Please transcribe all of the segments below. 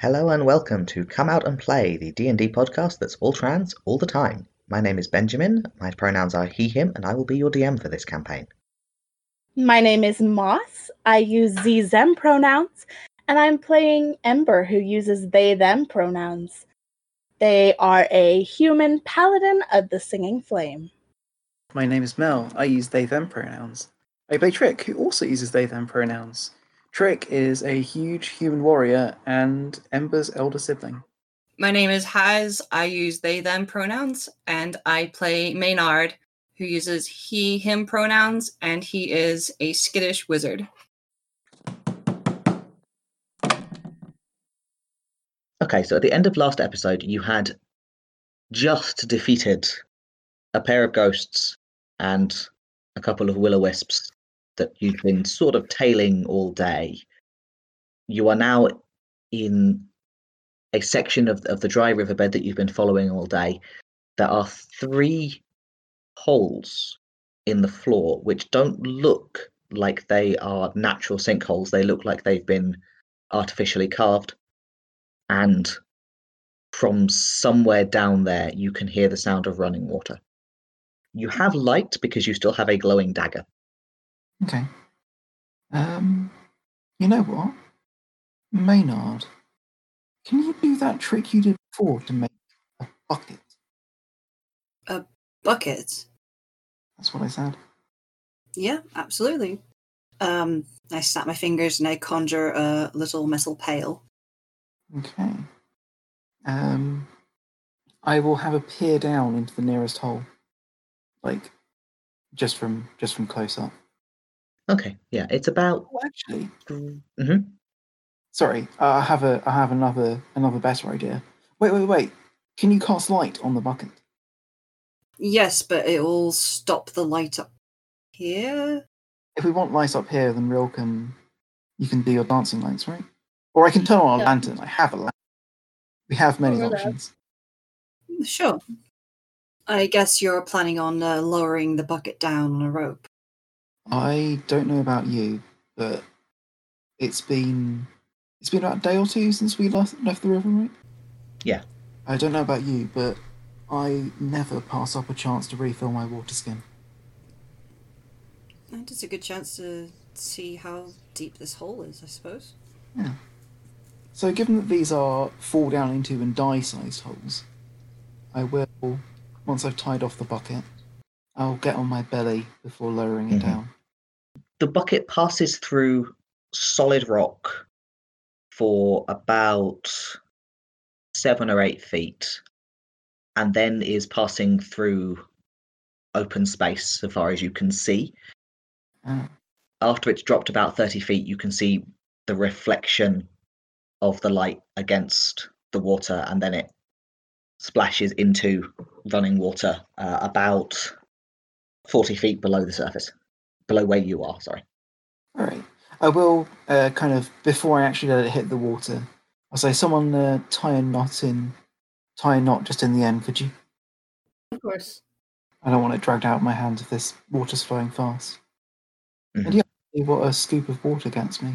Hello and welcome to Come Out and Play, the D&D podcast that's all trans all the time. My name is Benjamin, my pronouns are he, him, and I will be your DM for this campaign. My name is Moss. I use Z them pronouns, and I'm playing Ember, who uses they them pronouns. They are a human paladin of the Singing Flame. My name is Mel. I use they them pronouns. I play Trick, who also uses they them pronouns. Trick is a huge human warrior and Ember's elder sibling. My name is Haz. I use they them pronouns, and I play Maynard, who uses he him pronouns, and he is a skittish wizard. Okay, so at the end of last episode, you had just defeated a pair of ghosts and a couple of will o wisps that you've been sort of tailing all day. You are now in a section of, of the dry riverbed that you've been following all day. There are three holes in the floor which don't look like they are natural sinkholes. They look like they've been artificially carved. And from somewhere down there, you can hear the sound of running water. You have light because you still have a glowing dagger. Okay. Um, you know what? Maynard, can you do that trick you did before to make a bucket? A bucket? That's what I said. Yeah, absolutely. Um, I snap my fingers and I conjure a little metal pail. Okay. Um, I will have a peer down into the nearest hole, like just from just from close up. Okay, yeah, it's about. Oh, actually, hmm sorry, I have a I have another another better idea. Wait, wait, wait. Can you cast light on the bucket? Yes, but it will stop the light up here. If we want light up here, then Rill can you can do your dancing lights, right? Or I can turn on a Yeah. lantern. I have a lantern. We have many Over there. options. Sure. I guess you're planning on uh, lowering the bucket down on a rope. I don't know about you, but it's been it's been about a day or two since we last left the river, right? Yeah. I don't know about you, but I never pass up a chance to refill my water skin. And it's a good chance to see how deep this hole is, I suppose. Yeah. So, given that these are fall down into and die sized holes, I will, once I've tied off the bucket, I'll get on my belly before lowering it Mhm. down. The bucket passes through solid rock for about seven or eight feet, and then is passing through open space so far as you can see. Ah, After it's dropped about 30 feet, you can see the reflection of the light against the water, and then it splashes into running water uh, about 40 feet below the surface, below where you are, sorry. all right. I will uh, kind of before I actually let it hit the water. I'll say, someone uh, tie a knot in, tie a knot just in the end, could you? Of course. I don't want it dragged out of my hands if this water's flowing fast. Mhm. And yeah, what a scoop of water gets me.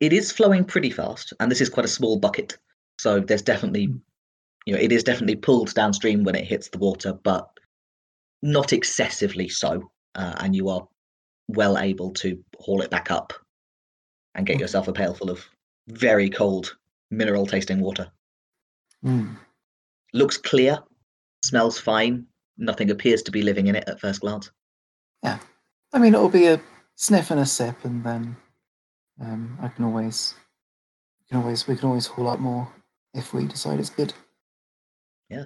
it is flowing pretty fast and this is quite a small bucket so there's definitely you know it is definitely pulled downstream when it hits the water but not excessively so uh, and you are well able to haul it back up and get yourself a pail full of very cold mineral tasting water Mm. looks clear smells fine nothing appears to be living in it at first glance Yeah. I mean, it'll be a sniff and a sip, and then um, I can always, can always, we can always haul up more if we decide it's good. Yeah.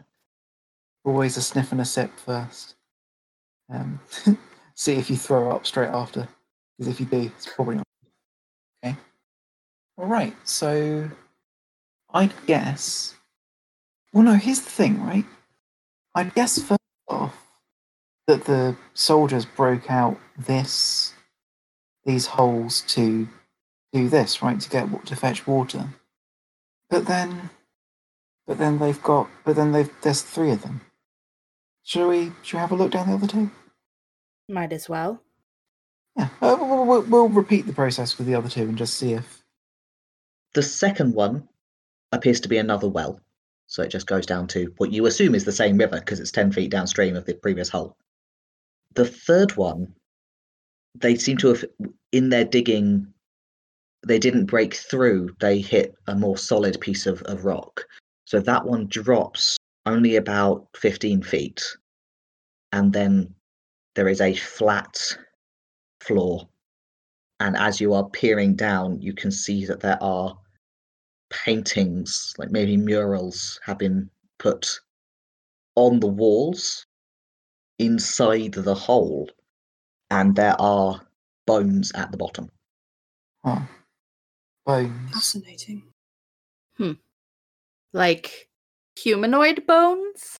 Always a sniff and a sip first. Um, see if you throw up straight after, because if you do, it's probably not. Okay. All right. So, I'd guess. Well, no. Here's the thing, right? I'd guess first off that the soldiers broke out this these holes to do this right to get to fetch water but then but then they've got but then they've there's three of them shall we shall we have a look down the other two Might as well. yeah uh, we'll, we'll, we'll repeat the process with the other two and just see if the second one appears to be another well. So it just goes down to what you assume is the same river because it's 10 feet downstream of the previous hole. The third one, they seem to have, in their digging, they didn't break through, they hit a more solid piece of, of rock. So that one drops only about 15 feet. And then there is a flat floor. And as you are peering down, you can see that there are paintings, like maybe murals, have been put on the walls inside the hole, and there are bones at the bottom. Oh. Bones. Fascinating. Hmm. Like humanoid bones?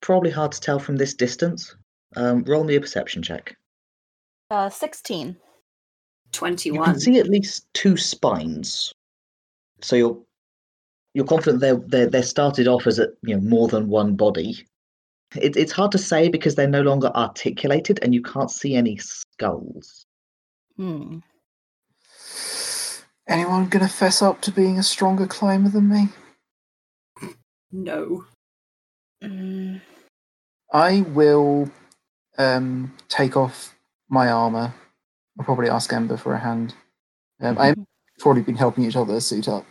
Probably hard to tell from this distance. Um, roll me a perception check. Uh, 16. You 21. can see at least two spines. So you're you're confident they're they're, they're started off as a, you know more than one body. It, it's hard to say because they're no longer articulated and you can't see any skulls. Hmm. Anyone gonna fess up to being a stronger climber than me? No. Mm, I will um, take off my armor. I'll probably ask Ember for a hand. Um, I've probably been helping each other suit up.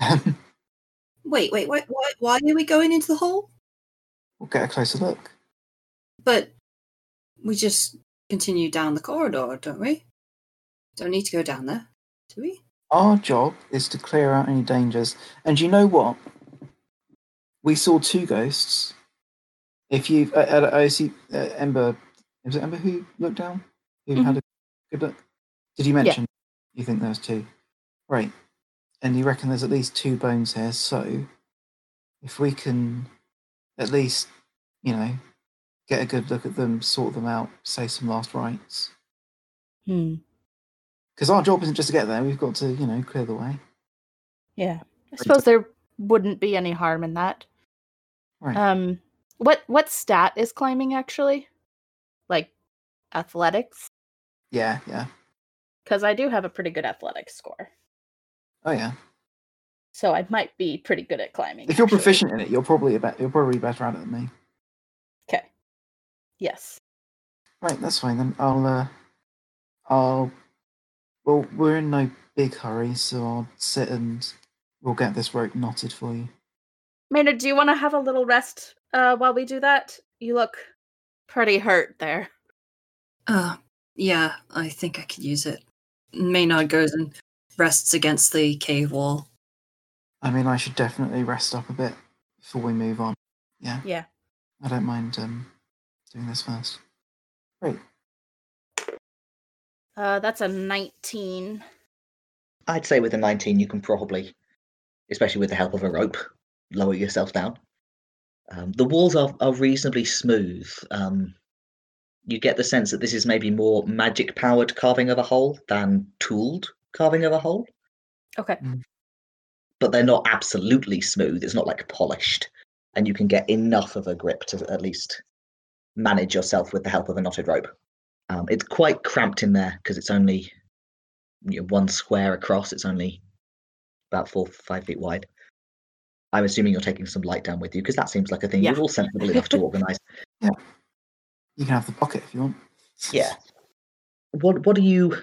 Wait, wait, wait. Why, why are we going into the hole? we'll get a closer look. But we just continue down the corridor, don't we? Don't need to go down there, do we? Our job is to clear out any dangers. And you know what? We saw two ghosts. If you, uh, uh, I see uh, Ember. Was it Ember who looked down? Who had a good look? Did you mention you think there's two? Right. And you reckon there's at least two bones here. So if we can at least, you know, get a good look at them, sort them out, say some last rites. hmm. Because our job isn't just to get there. We've got to, you know, clear the way. Yeah. I suppose there wouldn't be any harm in that. Right. Um, what what stat is climbing actually? Like athletics? yeah. Yeah. Because I do have a pretty good athletics score, Oh yeah. so I might be pretty good at climbing. If you're actually. proficient in it, you're probably a bet. You're probably better at it than me. Okay. Yes. Right, that's fine then. I'll. uh I'll. Well, we're in no big hurry, so I'll sit and we'll get this rope knotted for you. Maynard, do you want to have a little rest uh, while we do that? You look pretty hurt there. Uh, yeah, I think I could use it. Maynard goes and rests against the cave wall. I mean, I should definitely rest up a bit before we move on. Yeah, Yeah. I don't mind um doing this first. Great. Uh, that's a 19. I'd say with a 19, you can probably, especially with the help of a rope, lower yourself down. Um, the walls are, are reasonably smooth. Um, you get the sense that this is maybe more magic powered carving of a hole than tooled carving of a hole, Okay. but they're not absolutely smooth. It's not like polished, and you can get enough of a grip to at least manage yourself with the help of a knotted rope. Um, it's quite cramped in there because it's only you know, one square across. It's only about four, five feet wide. I'm assuming you're taking some light down with you because that seems like a thing Yeah. you're all sensible enough to organise. Yeah, you can have the pocket if you want. Yeah. What What are you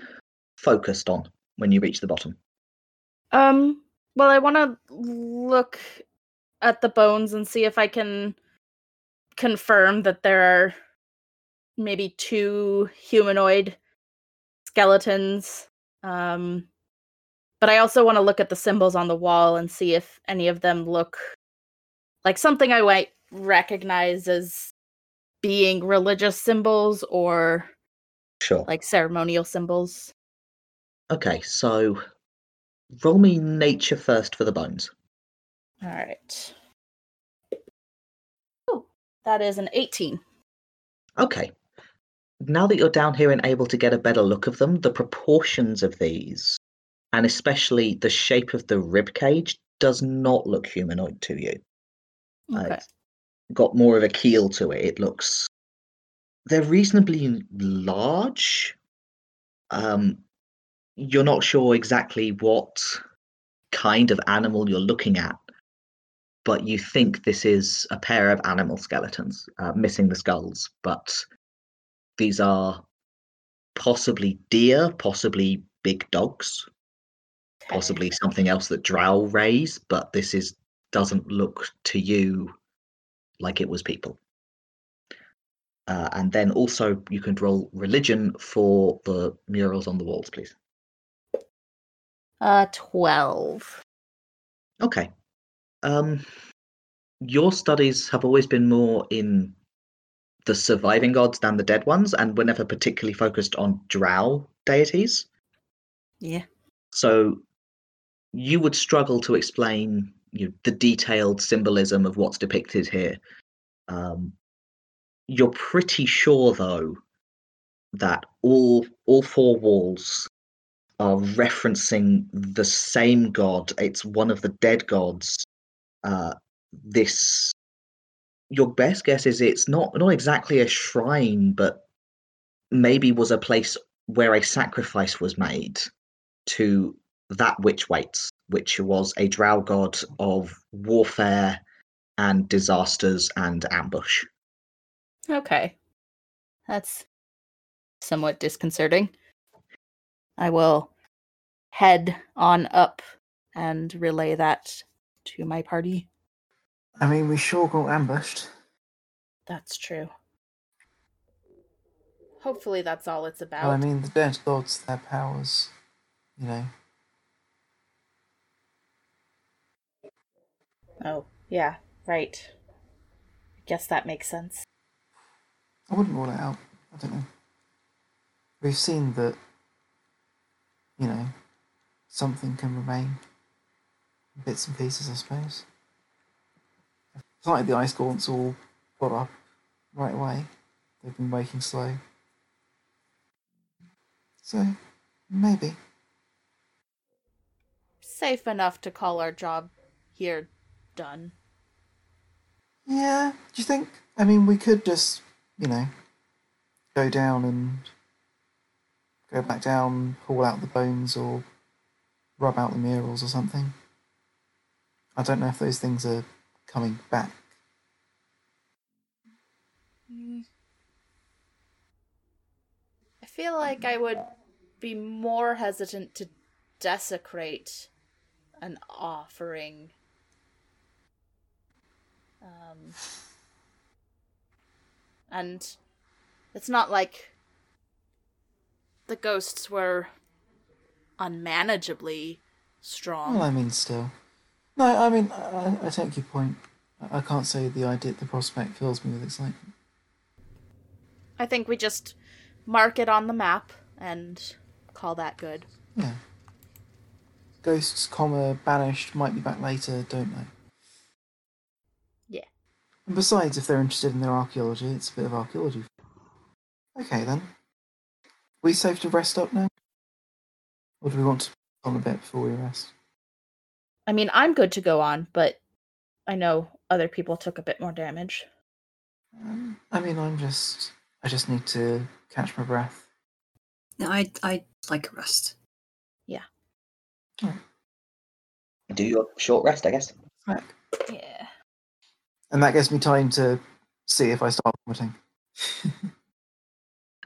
focused on when you reach the bottom? Um, well, I want to look at the bones and see if I can confirm that there are maybe two humanoid skeletons. Um, but I also want to look at the symbols on the wall and see if any of them look like something I might recognize as being religious symbols or Sure. like ceremonial symbols. Okay, so roll me nature first for the bones. All right. Oh, that is an 18. Okay. Now that you're down here and able to get a better look of them, the proportions of these, and especially the shape of the rib cage, does not look humanoid to you. Okay. it's got more of a keel to it. It looks they're reasonably large. Um, you're not sure exactly what kind of animal you're looking at, but you think this is a pair of animal skeletons, uh, missing the skulls. But these are possibly deer, possibly big dogs, possibly something else that drow raise. But this is doesn't look to you like it was people. Uh, and then also you can roll religion for the murals on the walls, please. Uh, 12. Okay. Um, your studies have always been more in the surviving gods than the dead ones, and were never particularly focused on drow deities. Yeah. So you would struggle to explain you know, the detailed symbolism of what's depicted here. Um, you're pretty sure, though, that all all four walls are referencing the same god. It's one of the dead gods. Uh, this, your best guess is it's not not exactly a shrine, but maybe was a place where a sacrifice was made to that which waits, which was a drow god of warfare and disasters and ambush. Okay. That's somewhat disconcerting. I will head on up and relay that to my party. I mean, we sure got ambushed. That's true. Hopefully, that's all it's about. Well, I mean, the dead gods, their powers, you know. Oh, yeah, right. I guess that makes sense. I wouldn't rule it out. I don't know. We've seen that, you know, something can remain bits and pieces, I suppose. It's not like the ice gaunts all got up right away. They've been waking slow. So, maybe. Safe enough to call our job here done. Yeah, do you think? I mean, we could just, you know, go down and go back down, haul out the bones, or rub out the murals or something. I don't know if those things are coming back. I feel like I would be more hesitant to desecrate an offering. Um, and it's not like the ghosts were unmanageably strong. Well, I mean, still. No, I mean, I, I take your point. I, I can't say the idea, the prospect fills me with excitement. I think we just mark it on the map and call that good. Yeah. Ghosts, comma, banished, might be back later, don't know. Yeah. And besides, if they're interested in their archaeology, it's a bit of archaeology. Okay then. We safe to rest up now? Or do we want to on a bit before we rest? I mean, I'm good to go on, but I know other people took a bit more damage. Um, I mean, I'm just. I just need to catch my breath. No, I I like a rest. Yeah. Do your short rest, I guess. Back. Yeah. And that gives me time to see if I start vomiting.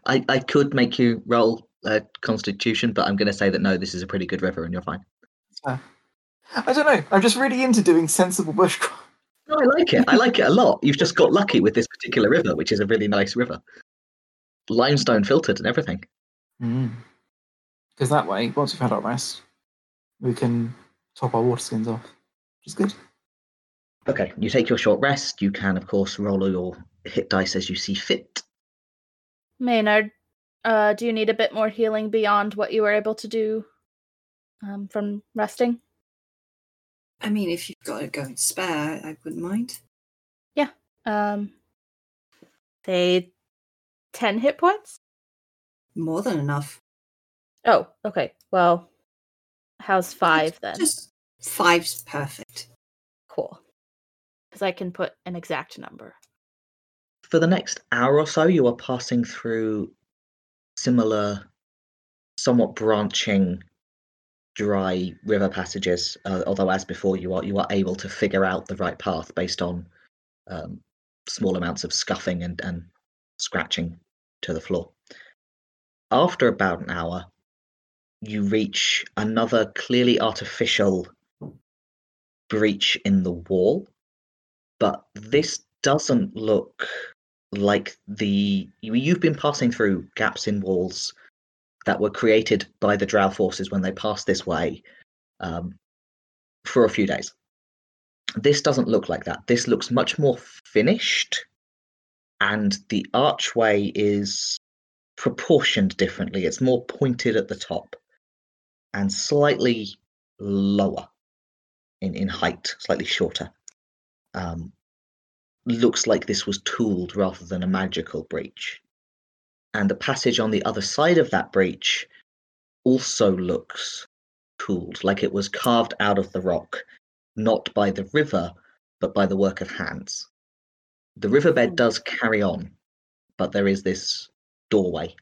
I, I could make you roll a constitution, but I'm going to say that no, this is a pretty good river and you're fine. Uh, I don't know. I'm just really into doing sensible bushcraft. No, I like it. I like it a lot. You've just got lucky with this particular river, which is a really nice river. Limestone filtered and everything. Hmm. Because that way, once we've had our rest, we can top our water skins off, which is good. Okay, you take your short rest. You can, of course, roll your hit dice as you see fit. Maynard, uh, do you need a bit more healing beyond what you were able to do um, from resting? I mean, if you've got it going spare, I wouldn't mind. Yeah. Um, say 10 hit points? More than enough. Oh, okay. Well, how's five then? Just five's perfect. Cool. Because I can put an exact number. For the next hour or so, you are passing through similar, somewhat branching dry river passages. Uh, although, as before, you are you are able to figure out the right path based on um, small amounts of scuffing and, and scratching to the floor. After about an hour, you reach another clearly artificial breach in the wall, but this doesn't look like the you- you've been passing through gaps in walls that were created by the drow forces when they passed this way um, for a few days. This doesn't look like that. This looks much more finished and the archway is proportioned differently. It's more pointed at the top and slightly lower in, in height slightly shorter um, looks like this was tooled rather than a magical breach. And the passage on the other side of that breach also looks tooled, like it was carved out of the rock, not by the river, but by the work of hands. The riverbed does carry on, but there is this doorway.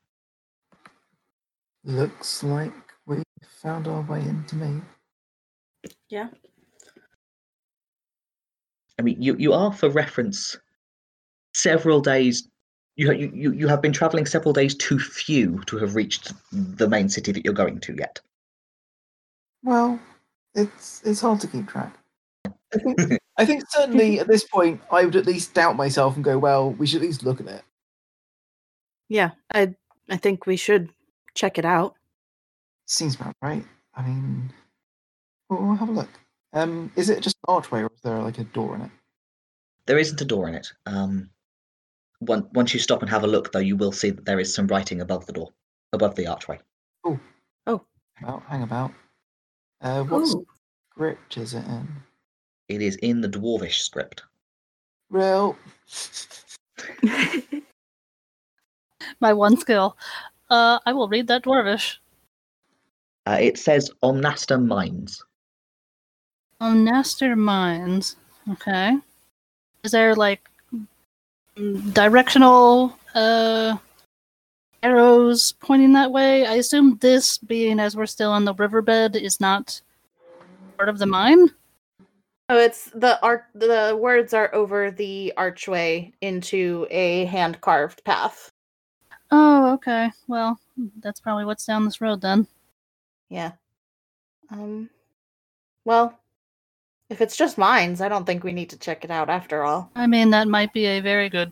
Looks like we found our way into me. Yeah. I mean, you, you are, for reference, several days. You, you, you you have been traveling several days too few to have reached the main city that you're going to yet. Well, it's it's hard to keep track. I think I think certainly at this point I would at least doubt myself and go, well, we should at least look at it. Yeah. I I think we should check it out. Seems about right. I mean, we'll, we'll have a look. Um, is it just an archway, or is there like a door in it? There isn't a door in it. Um, once once you stop and have a look, though, you will see that there is some writing above the door, above the archway. Oh, oh, hang about, hang about. Uh, what Ooh. script is it in? It is in the dwarvish script. Well, My one skill. Uh, I will read that dwarvish. Uh, it says Omnaster Mines. Omnaster Mines. Okay. Is there like directional uh arrows pointing that way? I assume this being as we're still on the riverbed is not part of the mine? Oh, it's the art. The words are over the archway into a hand carved path. Oh, okay. Well, that's probably what's down this road then. Yeah. Um. Well, if it's just mines, I don't think we need to check it out after all. I mean, that might be a very good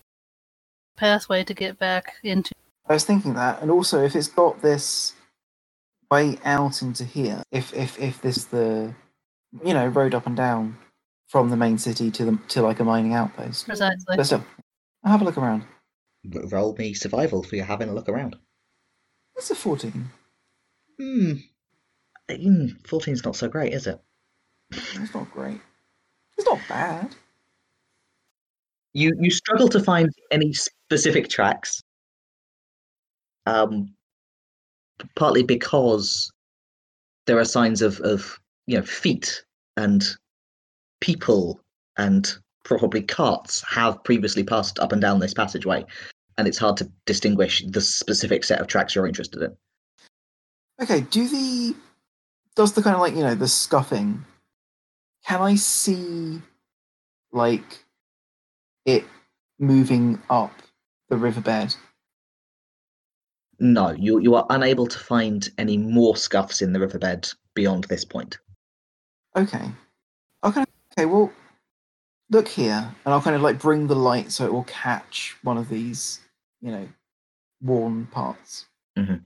pathway to get back into. I was thinking that, and also if it's got this way out into here, if if if this the you know road up and down from the main city to the to like a mining outpost. Precisely. But still, I'll have a look around. Roll me survival for you having a look around. It's a fourteen. Hmm. Mm, 14's not so great, is it? It's not great. It's not bad. You you struggle to find any specific tracks. Um, partly because there are signs of of you know feet and people and probably carts have previously passed up and down this passageway, and it's hard to distinguish the specific set of tracks you're interested in. Okay, do the does the kind of like you know the scuffing? Can I see like it moving up the riverbed? No, you you are unable to find any more scuffs in the riverbed beyond this point. Okay. Okay. Okay. Well, look here, and I'll kind of like bring the light so it will catch one of these, you know, worn parts. Mhm.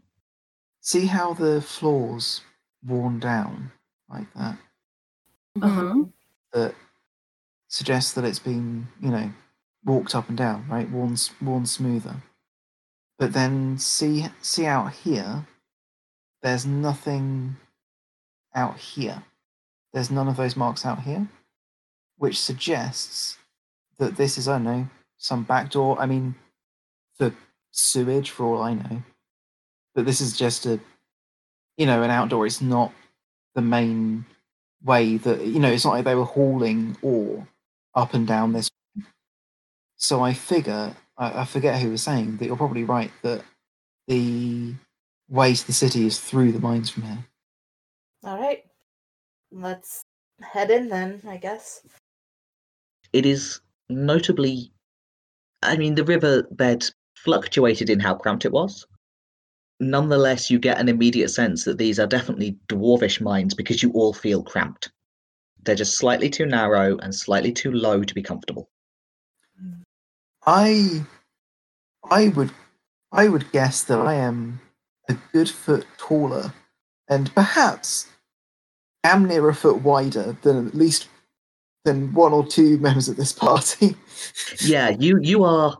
See how the floors worn down like that. Mhm. That suggests that it's been, you know, walked up and down, right? Worn, worn smoother. But then see, see out here. There's nothing out here. There's none of those marks out here, which suggests that this is, I don't know, some back door. I mean, for sewage, for all I know. But this is just a, you know, an outdoor. It's not the main way that, you know, it's not like they were hauling ore up and down this. So I figure, I, I forget who was saying that you're probably right that the way to the city is through the mines from here. All right. Let's head in then, I guess. It is notably, I mean, the riverbed fluctuated in how cramped it was. Nonetheless, you get an immediate sense that these are definitely dwarvish minds because you all feel cramped. They're just slightly too narrow and slightly too low to be comfortable. I I would I would guess that I am a good foot taller and perhaps am near a foot wider than at least than one or two members of this party. Yeah, you you are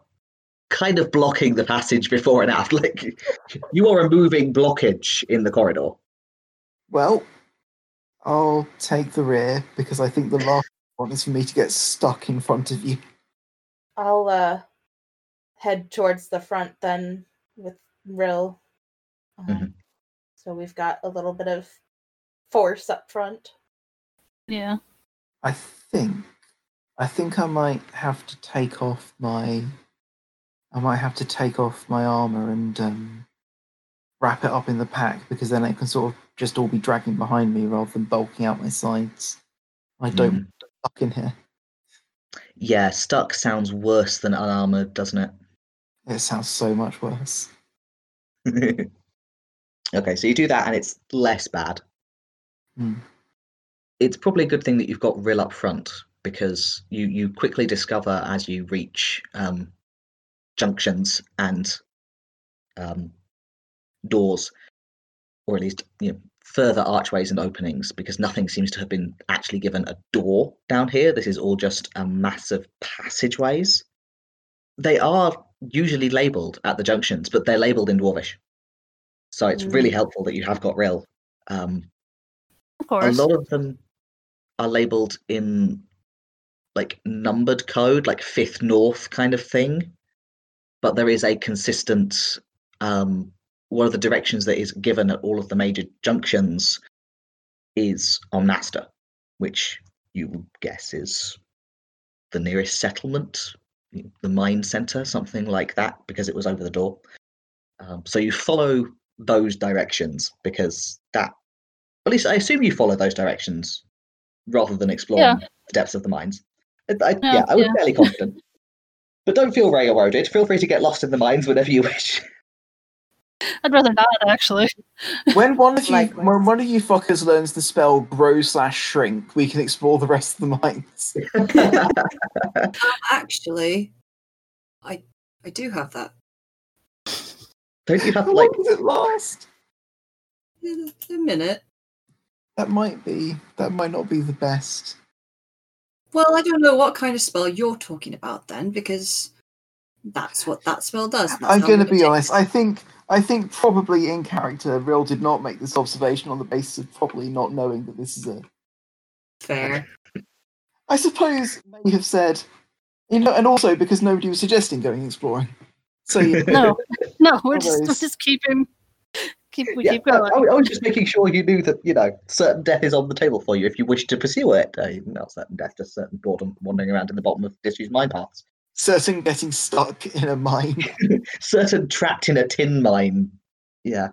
kind of blocking the passage before and after. Like you are a moving blockage in the corridor. well, I'll take the rear because I think the last one is for me to get stuck in front of you. I'll uh head towards the front then with Rill. Um, Mhm. So we've got a little bit of force up front. Yeah. I think I think I might have to take off my I might have to take off my armor and um, wrap it up in the pack because then it can sort of just all be dragging behind me rather than bulking out my sides. I don't Mm. want to stuck in here. Yeah, stuck sounds worse than unarmored, doesn't It It sounds so much worse. okay, so you do that and it's less bad. Hmm. It's probably a good thing that you've got Rill up front because you, you quickly discover as you reach um, junctions and um, doors, or at least you know, further archways and openings, because nothing seems to have been actually given a door down here. This is all just a mass of passageways. They are usually labeled at the junctions, but they're labeled in Dwarvish. So it's really Mm. helpful that you have got Rill. Um, Of a lot of them are labeled in like numbered code, like fifth north kind of thing. But there is a consistent um one of the directions that is given at all of the major junctions is Omnasta, which you would guess is the nearest settlement, the mine center, something like that, because it was over the door. Um, so you follow those directions because that at least I assume you follow those directions rather than exploring Yeah. the depths of the mines. I, I, Yeah, yeah, I was yeah. fairly confident. but don't feel railroaded. Feel free to get lost in the mines whenever you wish. I'd rather not, actually. When one of you Likewise. when one of you fuckers learns the spell grow slash shrink, we can explore the rest of the mines. Um, actually, I I do have that. don't you have How like long does it last? In a minute. That might be that might not be the best. Well, I don't know what kind of spell you're talking about then, because that's what that spell does. that's I'm going to be take honest. I think I think probably in character, Rill did not make this observation on the basis of probably not knowing that this is a. Fair. I suppose may have said, you know, and also because nobody was suggesting going exploring. So yeah, No, no, we're just we're just keeping keep we Yeah, keep I, going. I was just making sure you knew that you know certain death is on the table for you if you wish to pursue it. Uh, not certain death, just certain boredom wandering around in the bottom of disused mine paths. certain getting stuck in a mine. Certain trapped in a tin mine. Yeah,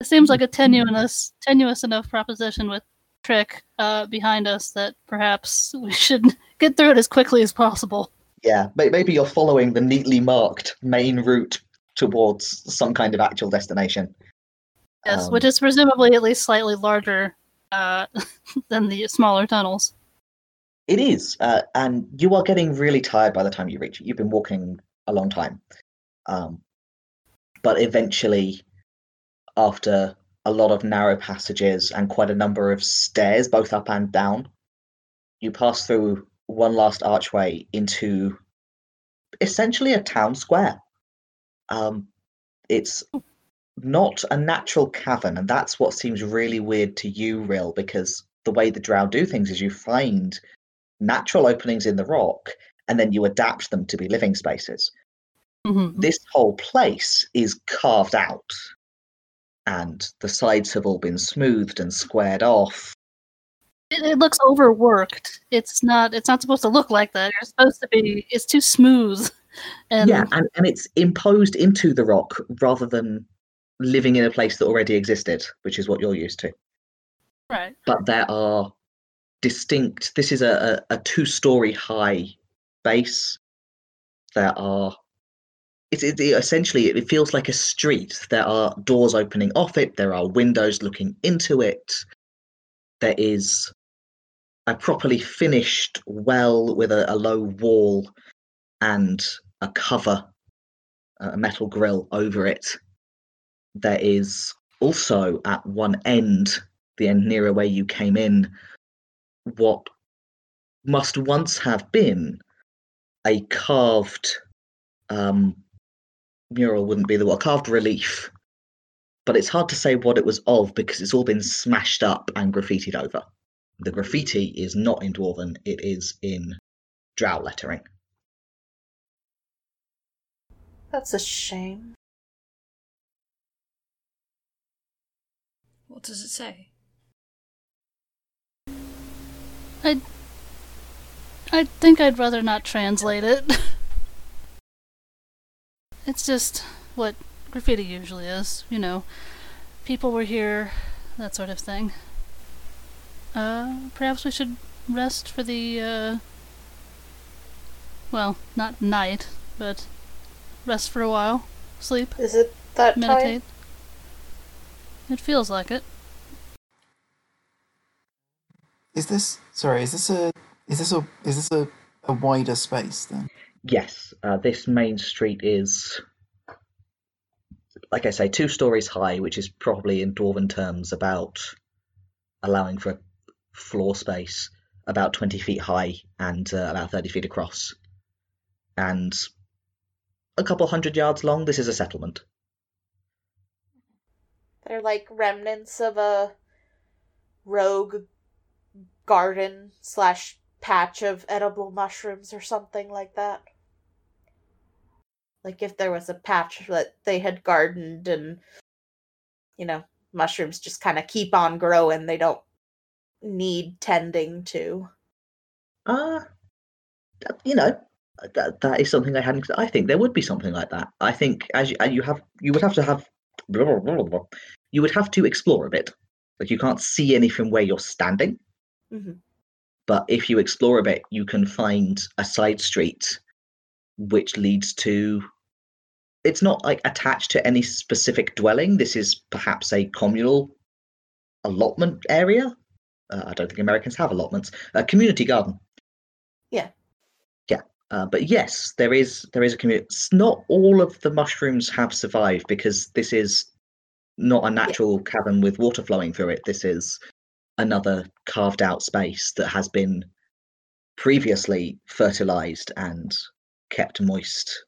It seems like a tenuous tenuous enough proposition with trick uh, behind us that perhaps we should get through it as quickly as possible. yeah. Maybe you're following the neatly marked main route towards some kind of actual destination. Yes, Um, which is presumably at least slightly larger uh, than the smaller tunnels. It is, uh, and you are getting really tired by the time you reach it. You've been walking a long time, um, but eventually, after a lot of narrow passages and quite a number of stairs, both up and down, you pass through one last archway into essentially a town square. Um, it's not a natural cavern, and that's what seems really weird to you, Rill, because the way the Drow do things is you find natural openings in the rock and then you adapt them to be living spaces. Mhm. This whole place is carved out and the sides have all been smoothed and squared off. It, it looks overworked. It's not. It's not supposed to look like that. It's supposed to be. It's too smooth. And yeah, and, and it's imposed into the rock rather than living in a place that already existed, which is what you're used to. Right. but there are distinct. This is a, a, a two-story high base. There are. It's it, it- essentially it feels like a street. There are doors opening off it. There are windows looking into it. There is a properly finished well with a, a low wall and a cover, a metal grill over it. There is also at one end, the end nearer where you came in, what must once have been a carved um, mural, wouldn't be the word, carved relief. But it's hard to say what it was of because it's all been smashed up and graffitied over. The graffiti is not in Dwarven, it is in drow lettering. That's a shame. What does it say? I I think I'd rather not translate it. it's just what graffiti usually is, you know. People were here, that sort of thing. Uh, perhaps we should rest for the, uh. Well, not night, but rest for a while. Sleep, Is it that meditate. It feels like it. Is this sorry? Is this a is this a is this a, a wider space then? Yes, uh, this main street is, like I say, two stories high, which is probably in Dwarven terms about allowing for floor space about 20 feet high and uh, about 30 feet across. And a couple hundred yards long, this is a settlement. They're like remnants of a rogue garden slash patch of edible mushrooms or something like that. Like if there was a patch that they had gardened and, you know, mushrooms just kind of keep on growing, they don't need tending to. Uh, you know, that, that is something I hadn't. I think there would be something like that. I think as you, you have, you would have to have, blah, blah, blah, you would have to explore a bit. Like you can't see any from where you're standing, hmm but if you explore a bit, you can find a side street which leads to. It's not like attached to any specific dwelling. This is perhaps a communal allotment area. Uh, I don't think Americans have allotments. A community garden. Yeah. Yeah. Uh, but yes, there is there is a community. Not all of the mushrooms have survived because this is not a natural cavern with water flowing through it. This is another carved out space that has been previously fertilized and kept moist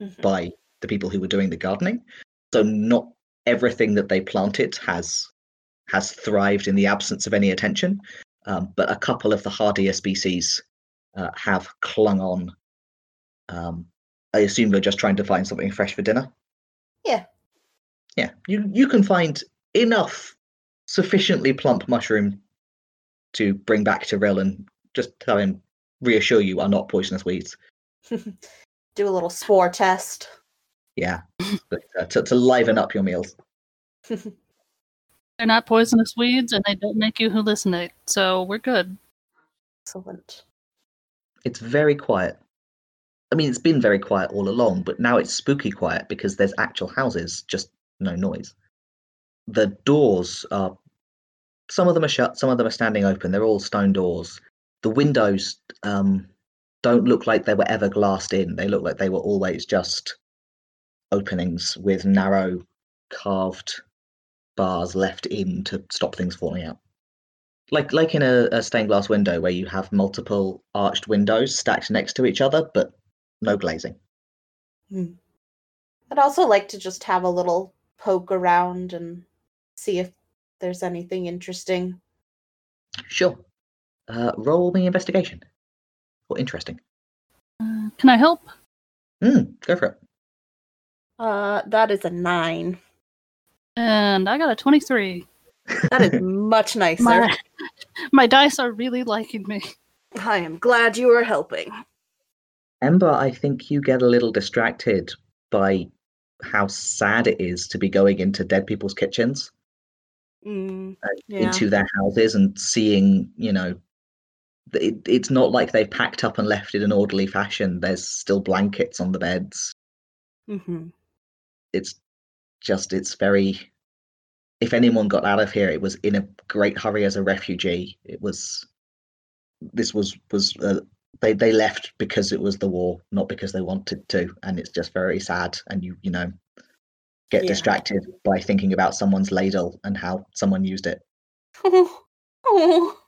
Mhm. by the people who were doing the gardening. So not everything that they planted has has thrived in the absence of any attention, um, but a couple of the hardier species uh, have clung on. Um, I assume they're just trying to find something fresh for dinner. Yeah. Yeah, you you can find enough sufficiently plump mushroom to bring back to Rill and just have him reassure you are not poisonous weeds. Do a little spore test. Yeah, but, uh, to, to liven up your meals. They're not poisonous weeds and they don't make you hallucinate, so we're good. Excellent. It's very quiet. I mean, it's been very quiet all along, but now it's spooky quiet because there's actual houses, just no noise. The doors are, some of them are shut, some of them are standing open. They're all stone doors. The windows um, don't look like they were ever glassed in. They look like they were always just openings with narrow, carved bars left in to stop things falling out. Like like in a, a stained glass window where you have multiple arched windows stacked next to each other, but no glazing. I'd also like to just have a little poke around and see if there's anything interesting. Sure. Uh, roll me investigation. Or interesting. Uh, can I help? Hmm, go for it. Uh, that is a nine. And I got a 23. That is much nicer. My, my dice are really liking me. I am glad you are helping. Ember, I think you get a little distracted by how sad it is to be going into dead people's kitchens. Mm, yeah. into their houses and seeing, you know, it, it's not like they've packed up and left in an orderly fashion. There's still blankets on the beds. hmm It's just, it's very. If anyone got out of here, it was in a great hurry as a refugee. It was. This was was uh, they they left because it was the war, not because they wanted to, and it's just very sad. And you you know, get Yeah. distracted by thinking about someone's ladle and how someone used it. Oh, oh.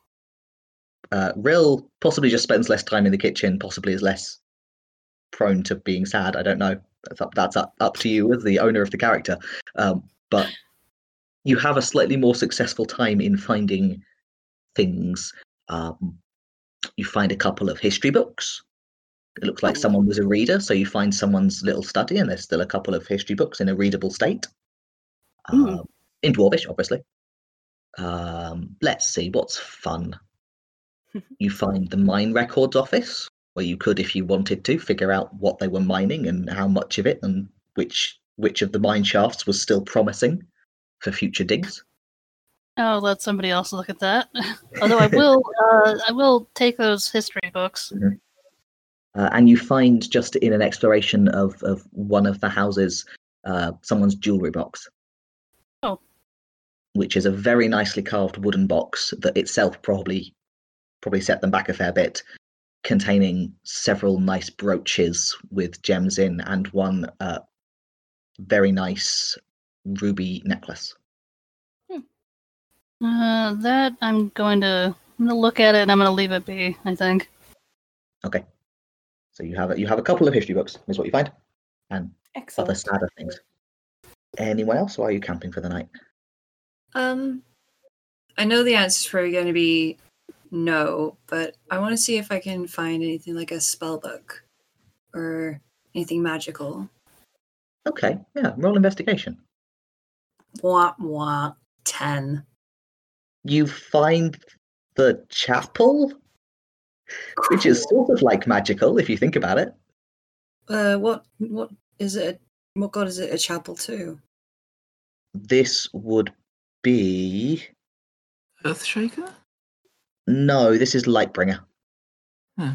uh, Rill possibly just spends less time in the kitchen, possibly is less prone to being sad. I don't know. That's up, that's up, up to you as the owner of the character. Um, but you have a slightly more successful time in finding things. Um, you find a couple of history books. It looks like someone was a reader, so you find someone's little study, and there's still a couple of history books in a readable state. Mm. Um, in Dwarvish, obviously. Um, let's see, what's fun? you find the mine records office where you could if you wanted to figure out what they were mining and how much of it and which which of the mine shafts was still promising for future digs I'll let somebody else look at that. Although I will, uh, I will take those history books. uh, and you find just in an exploration of, of one of the houses uh, someone's jewelry box Oh. which is a very nicely carved wooden box that itself probably probably set them back a fair bit containing several nice brooches with gems in and one uh, very nice ruby necklace Uh, that I'm going to, I'm gonna look at it and I'm gonna leave it be. I think. okay so you have a, you have a couple of history books is what you find and other sadder things anyone else or are you camping for the night Um, I know the answer's probably going to be no, but I want to see if I can find anything like a spell book or anything magical. okay yeah roll investigation Wah wah. Ten. You find the chapel, which is sort of like magical if you think about it. Uh, what what is it? What god is it? A chapel to? This would be Earthshaker? no, this is Lightbringer, Hmm.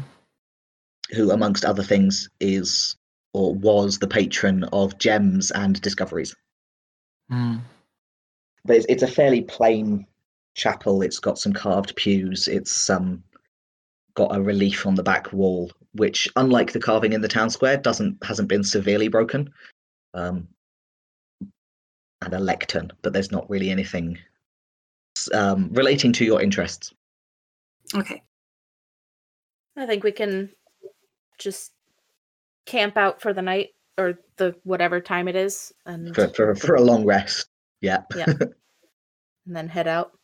who, amongst other things, is or was the patron of gems and discoveries. Hmm. But it's, it's a fairly plain chapel. It's got some carved pews. It's um got a relief on the back wall, which, unlike the carving in the town square, doesn't hasn't been severely broken. Um, and a lectern, but there's not really anything um, relating to your interests. Okay. I think we can just camp out for the night or the whatever time it is, and For, for for a long rest. Yeah. Yeah. and then head out.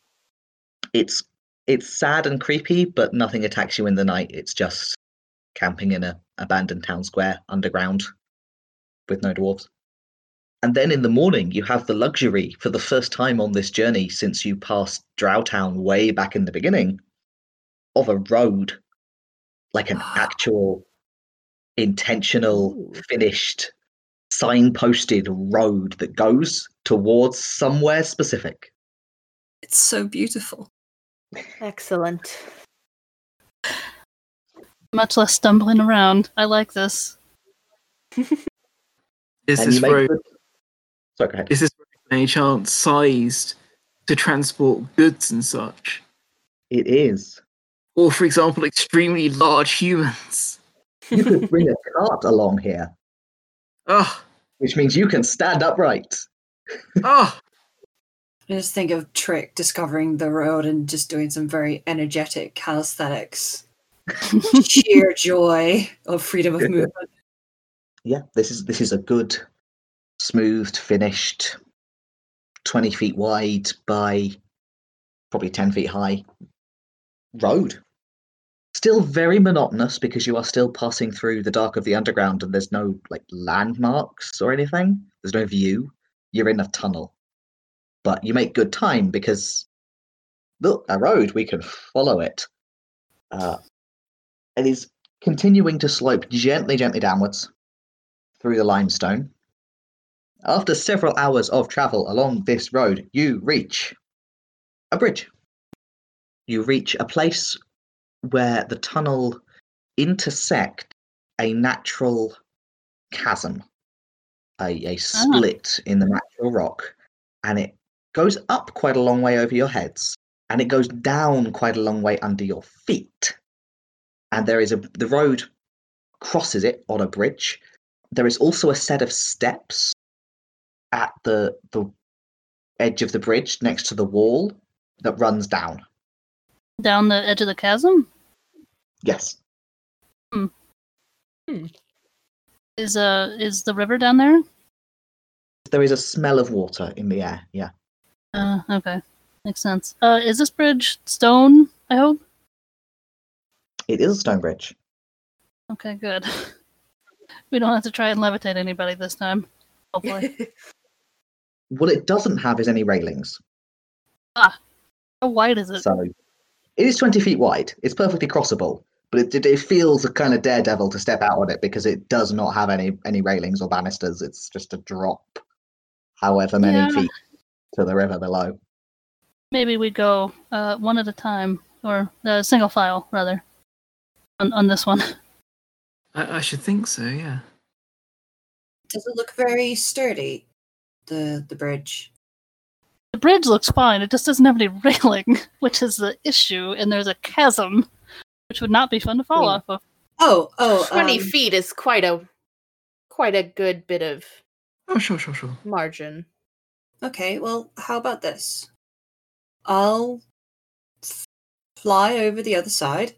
It's it's sad and creepy, but nothing attacks you in the night. It's just camping in a abandoned town square underground with no dwarves. And then in the morning, you have the luxury for the first time on this journey since you passed Drowtown way back in the beginning of a road, like an actual intentional, finished, signposted road that goes towards somewhere specific. It's so beautiful. Excellent. Much less stumbling around. I like this. Is And this you make road good- Sorry, go ahead. is this road by any chance sized to transport goods and such? It is. Or for example, extremely large humans? You could bring a cart along here, Oh, which means you can stand upright. oh, I just think of Trick discovering the road and just doing some very energetic calisthenics. Sheer joy of freedom of movement. Yeah, this is this is a good, smoothed, finished, twenty feet wide by probably ten feet high road. Still very monotonous because you are still passing through the dark of the underground and there's no like landmarks or anything. There's no view. You're in a tunnel. But you make good time because look, a road, we can follow it. Uh, it is continuing to slope gently, gently downwards through the limestone. After several hours of travel along this road, you reach a bridge. You reach a place where the tunnel intersect a natural chasm, a, a split in the natural rock, and it goes up quite a long way over your heads, and it goes down quite a long way under your feet. And there is a the road crosses it on a bridge. There is also a set of steps at the the edge of the bridge next to the wall that runs down. Down the edge of the chasm? Yes. Hmm. hmm. Is uh is the river down there? There is a smell of water in the air. Yeah. Uh okay. Makes sense. Uh is this bridge stone, I hope? It is a stone bridge. Okay, good. we don't have to try and levitate anybody this time. Hopefully. What it doesn't have is any railings. Ah. How wide is it? So it is 20 feet wide. It's perfectly crossable, but it, it, feels a kind of daredevil to step out on it because it does not have any any railings or banisters. It's just a drop, however many Yeah. feet to the river below. Maybe we go uh one at a time or uh, single file rather. On on this one. I, I should think so. Yeah. Does it look very sturdy? The the bridge. The bridge looks fine. It just doesn't have any railing, which is the issue, and there's a chasm, which would not be fun to fall Hmm. off of. Oh, oh, 20 um, feet is quite a quite a good bit of Oh, sure, sure, sure. margin. Okay, well, how about this? I'll fly over the other side.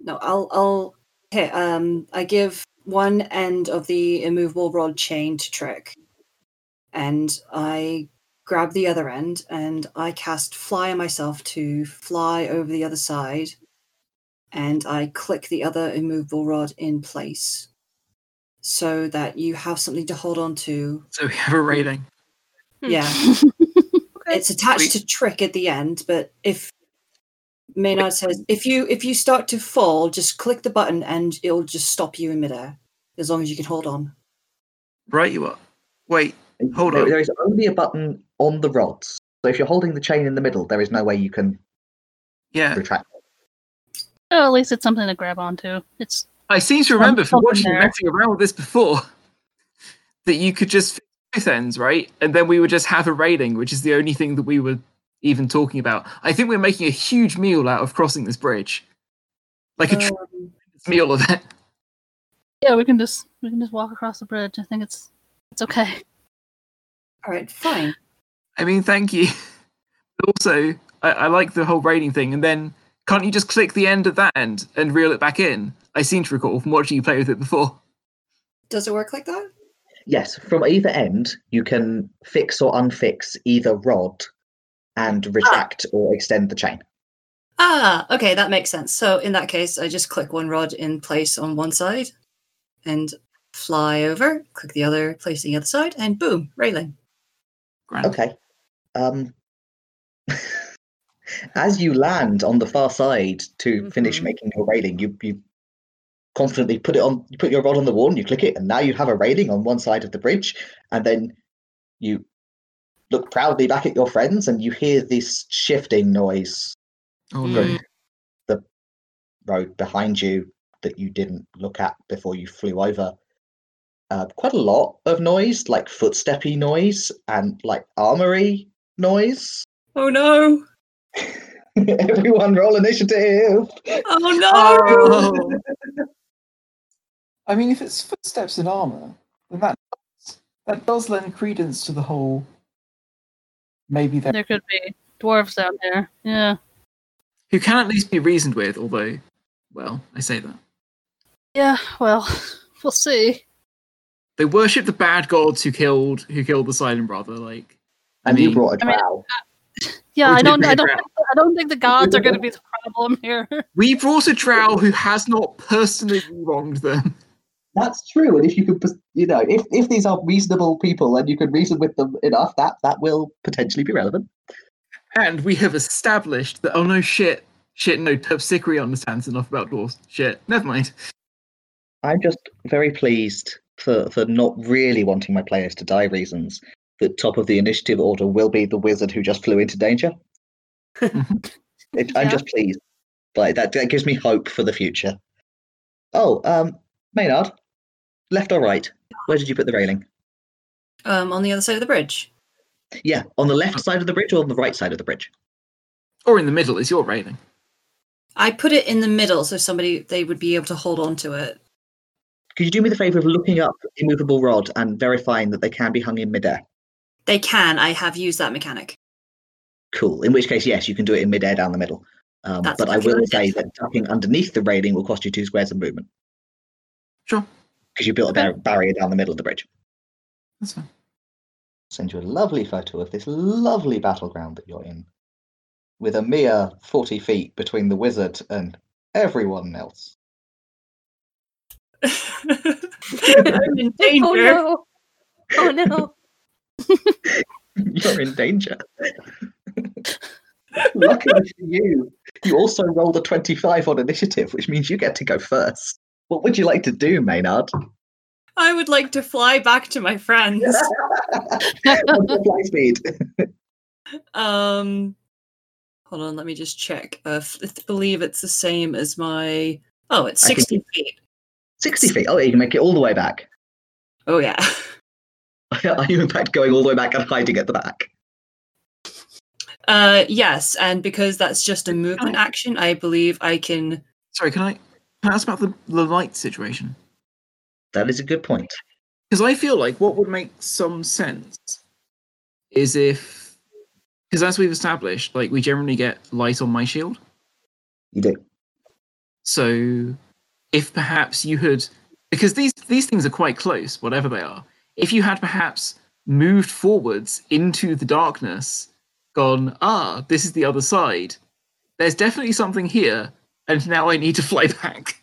No, I'll I'll here, um I give one end of the immovable rod chain to Trick. And I grab the other end and I cast fly myself to fly over the other side. And I click the other immovable rod in place so that you have something to hold on to So we have a rating. Hmm. yeah. It's attached to trick at the end, but if Maynard says if you if you start to fall, just click the button and it'll just stop you in midair. As long as you can hold on. Right, you are. Wait, Hold There- on. there is only a button on the rods. So if you're holding the chain in the middle, there is no way you can yeah. retract. Oh, at least it's something to grab onto. It's I seem to remember from watching you there. messing around with this before that you could just fix both ends, right? And then we would just have a railing, which is the only thing that we were even talking about. I think we're making a huge meal out of crossing this bridge. Like a Um, tremendous meal of it. yeah, we can just we can just walk across the bridge. I think it's it's okay. all right, fine. I mean, thank you. But also, I, I like the whole railing thing. And then, can't you just click the end of that end and reel it back in? I seem to recall from watching you play with it before. Does it work like that? Yes, from either end, you can fix or unfix either rod and retract or extend the chain. Ah, okay, that makes sense. So in that case, I just click one rod in place on one side and fly over, click the other, place the other side, and boom, railing. Grand. Okay. Um, as you land on the far side to finish Mhm. making your railing, you you confidently put it on. You put your rod on the wall and you click it, and now you have a railing on one side of the bridge. And then you look proudly back at your friends, and you hear this shifting noise Oh, from no. the road behind you that you didn't look at before you flew over. Uh, quite a lot of noise, like footsteppy noise and like armory noise. Oh no! Everyone roll initiative. Oh no! Oh. I mean, if it's footsteps in armor, then that that does lend credence to the whole. Maybe they're There could be dwarves out there. Yeah. who can at least be reasoned with. Although, well, I say that Yeah, well, we'll see. they worship the bad gods who killed who killed the silent brother. Like, I And you mean- brought a I mean- drow. Yeah, I don't I don't think, I don't think the gods are gonna be the problem here. we brought a drow who has not personally wronged them. That's true. And if you could, you know, if, if these are reasonable people and you can reason with them enough, that that will potentially be relevant. And we have established that, oh no, shit, shit, no, Terpsichore understands enough about dwarves. Shit, never mind. I'm just very pleased for, for not really wanting my players to die reasons. The top of the initiative order will be the wizard who just flew into danger. It, I'm just pleased. Like that, that gives me hope for the future. Oh, um, Maynard, left or right? Where did you put the railing? Um, on the other side of the bridge. Yeah, on the left side of the bridge or on the right side of the bridge? Or in the middle is your railing. I put it in the middle so somebody they would be able to hold on to it. Could you do me the favor of looking up the immovable rod and verifying that they can be hung in midair? They can. I have used that mechanic. Cool. In which case, yes, you can do it in midair down the middle. Um, but I will say that ducking underneath the railing will cost you two squares of movement Sure. Because you built a bar- barrier down the middle of the bridge. That's fine. Send you a lovely photo of this lovely battleground that you're in, with a mere forty feet between the wizard and everyone else. I'm in oh, danger. Oh no! Oh no! You're in danger. Luckily for you, you also rolled a 25 on initiative, which means you get to go first. What would you like to do, Maynard? I would like to fly back to my friends. What's fly speed? Um, hold on, let me just check. Uh, f- I believe it's the same as my. Oh, it's I can- sixty feet. 60 feet. Oh, you can make it all the way back. Oh yeah. Are you, in fact, going all the way back and hiding at the back? Uh, yes, and because that's just a movement action, I believe I can. Sorry, can I, ask about the, the light situation? That is a good point. Because I feel like what would make some sense is if, because as we've established, like we generally get light on my shield. You do. So if perhaps you had, because these these things are quite close, whatever they are. If you had perhaps moved forwards into the darkness, gone, ah, this is the other side. There's definitely something here, and now I need to fly back.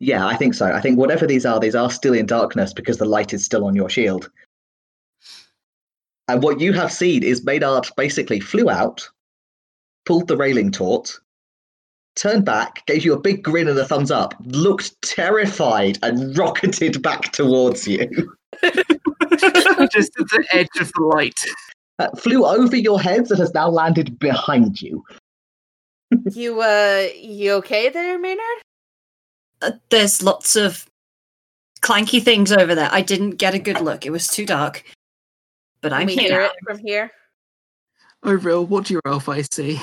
Yeah, I think so. I think whatever these are, these are still in darkness because the light is still on your shield. And what you have seen is Maynard basically flew out, pulled the railing taut, turned back, gave you a big grin and a thumbs up, looked terrified, and rocketed back towards you. Just at the edge of the light. Uh, flew over your heads and has now landed behind you. You uh, you okay there, Maynard? Uh, there's lots of clanky things over there. I didn't get a good look. It was too dark. But I'm we here. hear now. it from here. Oh, Rill, what do your elf eyes see?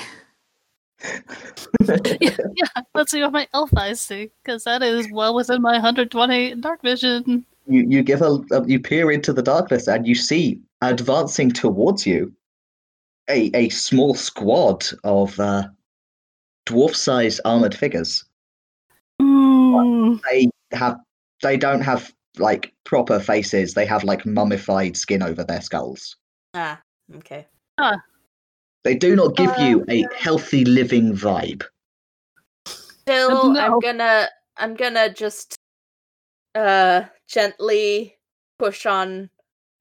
yeah, let's see what my elf eyes see, because that is well within my 120 dark vision. you you give a, a you peer into the darkness and you see advancing towards you a a small squad of uh, dwarf-sized armored figures. Ooh. They have they don't have like proper faces. They have like mummified skin over their skulls. Ah, okay. Ah. They do not give you a healthy living vibe. Still, no. I'm gonna, I'm gonna just, uh, gently push on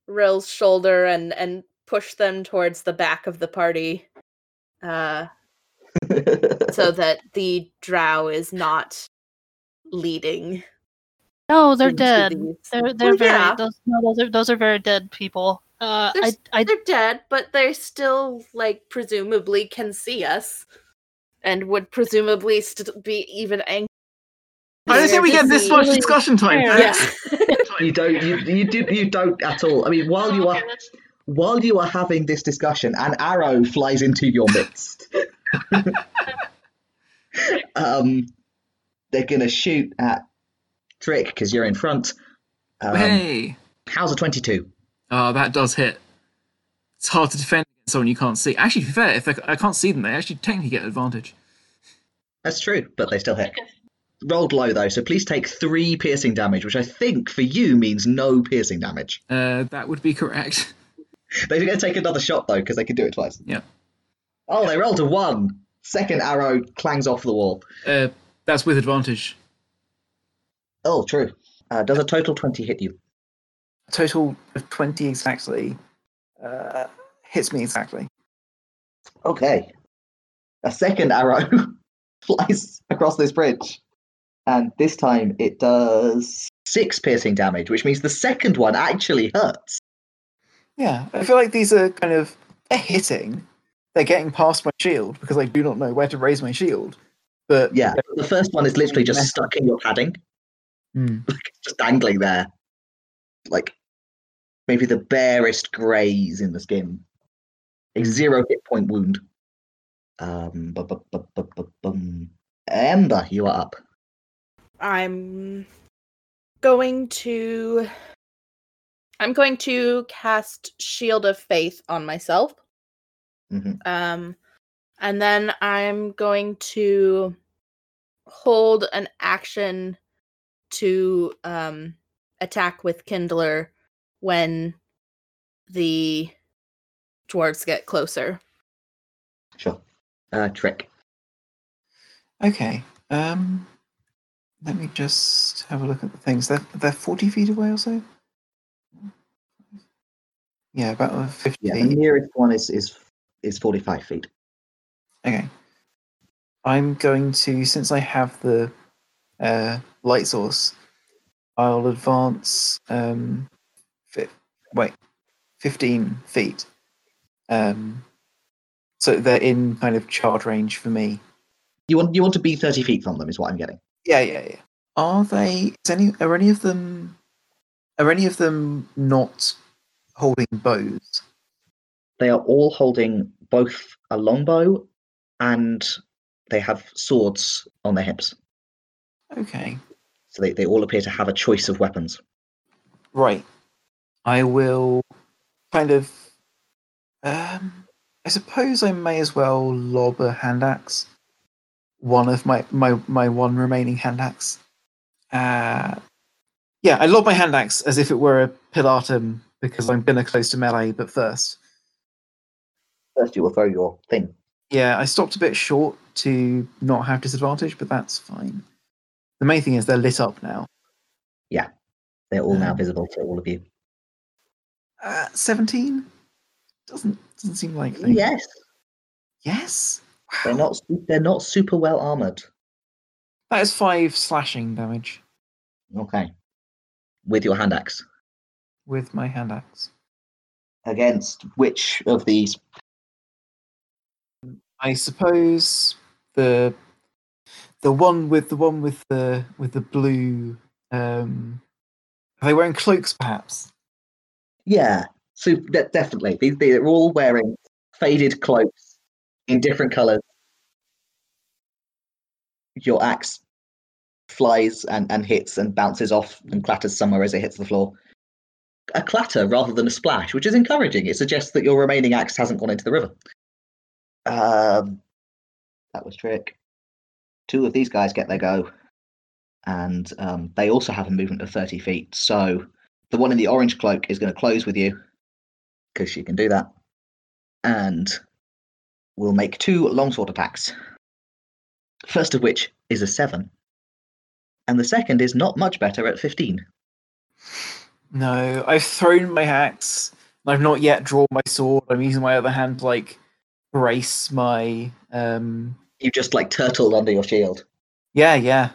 Rill's shoulder and and push them towards the back of the party, uh, so that the Drow is not leading. No, they're dead. these- They're they're Well, very yeah. those, no, those are those are very dead people. Uh, I There's- I They're dead, but they still like presumably can see us, and would presumably st- be even angry. I don't think we get this much discussion time. fair. Yeah. you don't you, you do you don't at all. I mean, while you are while you are having this discussion, an arrow flies into your midst. um, they're gonna shoot at Trick because you're in front. Um, hey. How's a twenty-two? Oh, that does hit. It's hard to defend against someone you can't see. Actually, to be fair, if I, I can't see them, they actually technically get an advantage. That's true, but they still hit. Rolled low though, so please take three piercing damage, which I think for you means no piercing damage. Uh, that would be correct. They're going to take another shot though because they can do it twice. Yeah. Oh, they rolled a one. Second arrow clangs off the wall. Uh, that's with advantage. Oh, true. Uh, does a total twenty hit you? A total of 20 exactly uh, hits me exactly. Okay. A second arrow flies across this bridge, and this time it does six piercing damage, which means the second one actually hurts. Yeah, I feel like these are kind of they're hitting, they're getting past my shield because I do not know where to raise my shield. But Yeah, the first one is literally just stuck in your padding, Hmm. just dangling there, like maybe the barest graze in the skin. A zero hit point wound. Um, bu- bu- bu-. Ember, you are up. I'm going to I'm going to cast Shield of Faith on myself. Mhm. Um and then I'm going to hold an action to um attack with Kindler when the dwarves get closer. Sure. Uh, trick. Okay. Um, let me just have a look at the things. They're they're forty feet away or so. Yeah, about uh, fifty. Yeah, the nearest one is is is forty five feet. Okay. I'm going to, since I have the uh, light source, I'll advance. Um, fi- wait, fifteen feet. Um, so they're in kind of charge range for me. You want you want to be thirty feet from them, is what I'm getting. Yeah, yeah, yeah. Are they? Is any? Are any of them? Are any of them not holding bows? They are all holding both a longbow and they have swords on their hips. Okay, So they, they all appear to have a choice of weapons. right. I will kind of. Um, I suppose I may as well lob a hand axe. One of my my my one remaining hand axe. Uh, yeah, I lob my hand axe as if it were a pilatum because I'm gonna close to melee. But first, First, you will throw your thing. Yeah, I stopped a bit short to not have disadvantage, but that's fine. The main thing is they're lit up now. Yeah, they're all now Um, visible to all of you. Uh, Seventeen doesn't doesn't seem likely. Yes, Yes. they're not. They're not super well armored. That is five slashing damage Okay, with your hand axe with my hand axe. against which of these? I suppose the the one with the one with the with the blue. Um, are they wearing cloaks, perhaps? Yeah, so de- definitely. They, they're all wearing faded cloaks in different colors. Your axe flies and, and hits and bounces off and clatters somewhere as it hits the floor. A clatter rather than a splash, which is encouraging. It suggests that your remaining axe hasn't gone into the river. Um, that was trick. Two of these guys get their go, and um, they also have a movement of 30 feet. So the one in the orange cloak is going to close with you because she can do that, and we'll make two longsword attacks. First of which is a seven, and the second is not much better at 15. No, I've thrown my axe. I've not yet drawn my sword. I'm using my other hand like brace my um You just like turtled under your shield. yeah, yeah.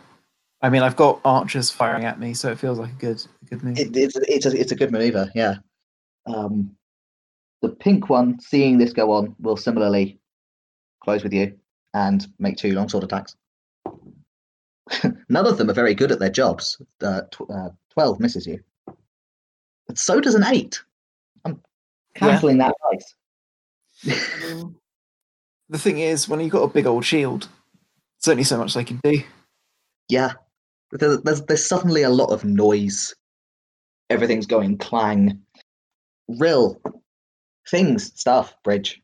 I mean I've got archers firing at me, so it feels like a good a good move. It, it's it's a, it's a good maneuver, yeah. Um, the pink one, seeing this go on, will similarly close with you and make two longsword attacks. None of them are very good at their jobs. Uh, tw- uh, Twelve misses you, but so does an eight. I'm Yeah. cancelling that dice. Um, the thing is, when you've got a big old shield, there's only so much they can do. Yeah, there's, there's there's suddenly a lot of noise. Everything's going clang. Rill, things, stuff, bridge.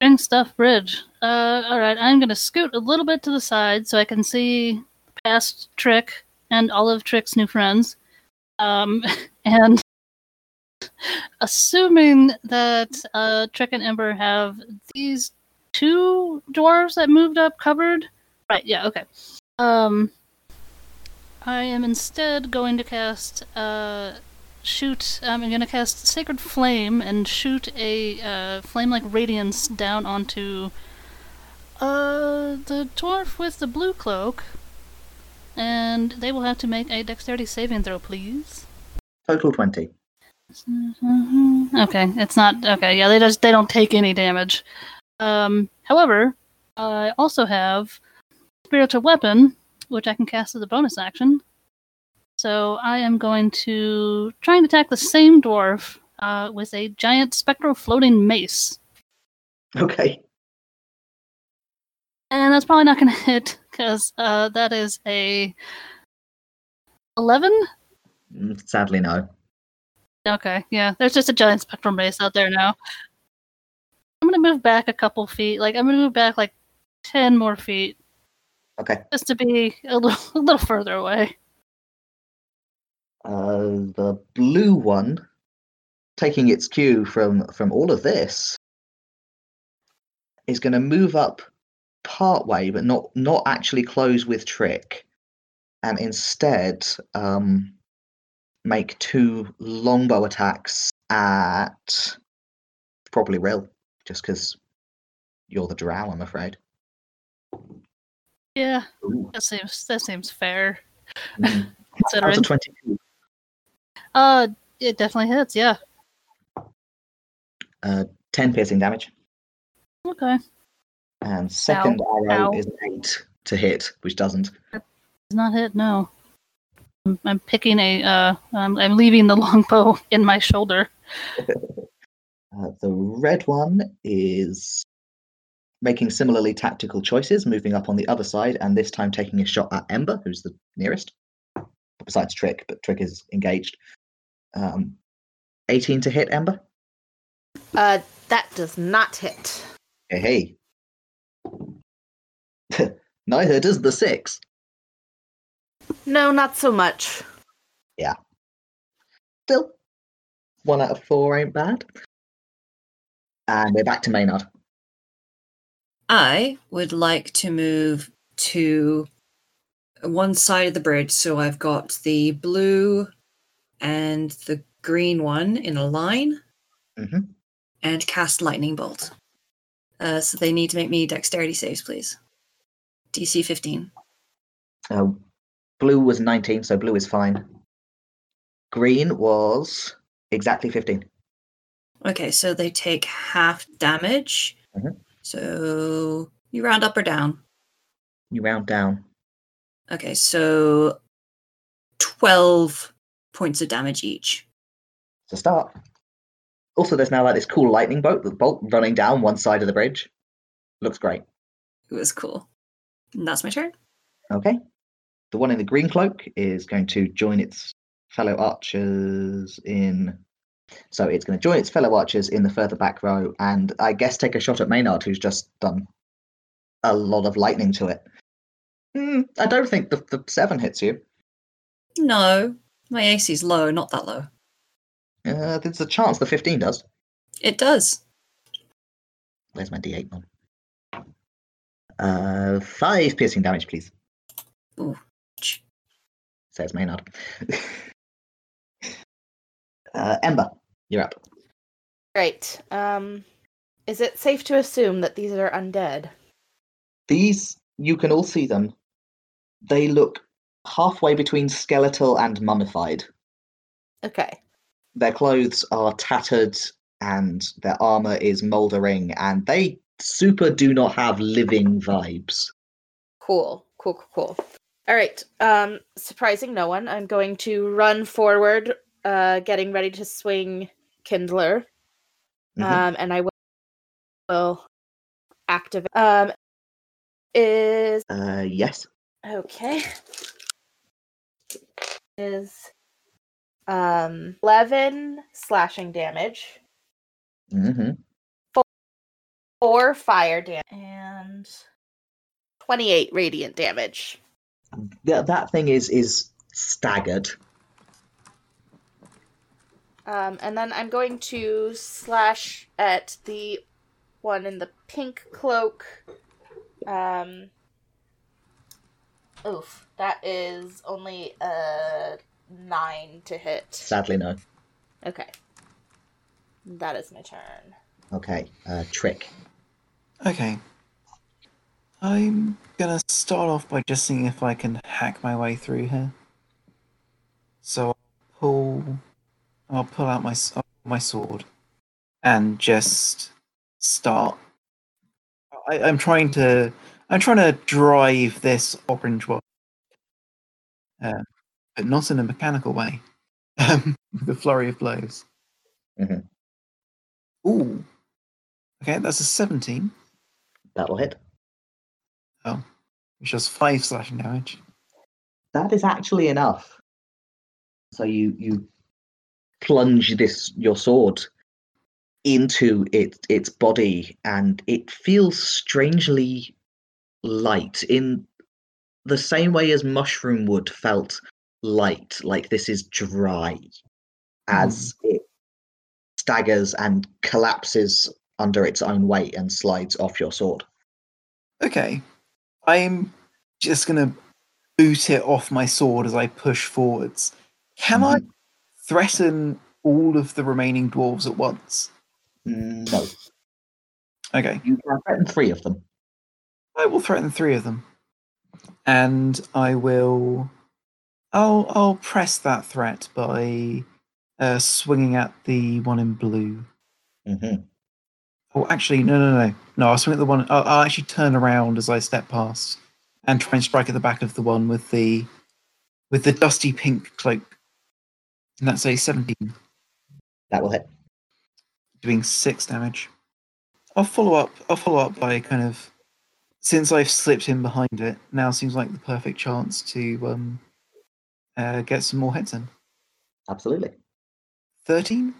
Bring stuff bridge. Uh, all right, I'm gonna scoot a little bit to the side so I can see past Trick and all of Trick's new friends. Um, and assuming that uh, Trick and Ember have these two dwarves that moved up covered, right? Yeah, okay. Um, I am instead going to cast uh, shoot. I'm going to cast Sacred Flame and shoot a uh, flame-like radiance down onto uh, the dwarf with the blue cloak, and they will have to make a Dexterity saving throw, please. Total twenty. Okay, it's not okay. Yeah, they just they don't take any damage. Um, however, I also have spiritual weapon, which I can cast as a bonus action. So I am going to try and attack the same dwarf uh, with a giant spectral floating mace. Okay. And that's probably not going to hit because uh, that is a 11. Mm, Sadly, no. Okay, yeah, there's just a giant spectral mace out there now. I'm going to move back a couple feet. Like, I'm going to move back like 10 more feet Okay. just to be a little, a little further away. Uh, the blue one, taking its cue from from all of this, is going to move up part way, but not not actually close with trick, and instead um, make two longbow attacks at probably Rill, just because you're the drow, I'm afraid. Yeah, Ooh. that seems that seems fair. Mm. That's a 22. uh, it definitely hits. Yeah. Uh, 10 piercing damage. Okay. And second arrow Ow. is 8 to hit, which doesn't. Does not hit. No. I'm, I'm picking a. Uh, I'm, I'm leaving the longbow in my shoulder. Uh, the red one is making similarly tactical choices, moving up on the other side, and this time taking a shot at Ember, who's the nearest. Besides Trick, but Trick is engaged. Um, 18 to hit Ember. Uh, that does not hit. Hey, hey. Neither does the six. No, not so much. Yeah. Still, one out of four ain't bad. And we're back to Maynard. I would like to move to one side of the bridge. So I've got the blue and the green one in a line Mhm. and cast Lightning Bolt. Uh, so they need to make me dexterity saves, please. DC 15. Uh, blue was 19, so blue is fine. Green was exactly 15. Okay, so they take half damage. Mhm. So you round up or down? You round down. Okay, so 12 points of damage each. to start. Also, there's now like this cool lightning bolt, the bolt running down one side of the bridge. Looks great. It was cool. And that's my turn. Okay. The one in the green cloak is going to join its fellow archers in. So it's going to join its fellow archers in the further back row and I guess take a shot at Maynard, who's just done a lot of lightning to it. Hmm, I don't think the, the seven hits you. No, my AC is low, not that low. Uh, there's a chance the 15 does. It does. Where's my d8 one? Uh, five piercing damage, please. Ooh. Says Maynard. uh, Ember, you're up. Right. Um, is it safe to assume that these are undead? These, you can all see them. They look halfway between skeletal and mummified. Okay. Their clothes are tattered and their armor is mouldering, and they super do not have living vibes. Cool. Cool. Cool. Cool. All right. Um, surprising no one. I'm going to run forward, uh, getting ready to swing Kindler. Mhm. Um, and I will, activate. Um, is Uh, yes. okay. Is um eleven slashing damage, hmm four fire damage, and twenty-eight radiant damage. That that thing is is staggered. Um, and then I'm going to slash at the one in the pink cloak. Um, oof, that is only a nine to hit. Sadly, no. Okay, that is my turn. Okay. Uh, trick. Okay. I'm gonna start off by just seeing if I can hack my way through here. So I'll pull, I'll pull out my my sword, and just start I, I'm trying to I'm trying to drive this orange one, uh, but not in a mechanical way. Um, with a flurry of blows. Mhm. Ooh. Okay, that's a 17, That'll hit. Oh, which does five slashing damage. That is actually enough. So you you plunge this your sword into it its body, and it feels strangely light in the same way as mushroom wood felt light, like this is dry, as hmm. it staggers and collapses under its own weight and slides off your sword. Okay, I'm just gonna boot it off my sword as I push forwards. Can I mm-hmm. Threaten all of the remaining dwarves at once? No, Okay, you can threaten three of them. I will threaten three of them, and I will. I'll I'll press that threat by uh, swinging at the one in blue. hmm Oh, actually, no, no, no, no. I'll swing at the one. I'll, I'll actually turn around as I step past and try and strike at the back of the one with the with the dusty pink cloak. And that's a seventeen, That will hit. doing six damage. I'll follow up. I'll follow up by kind of since I've slipped in behind it. Now seems like the perfect chance to um uh, get some more hits in. Absolutely. Thirteen,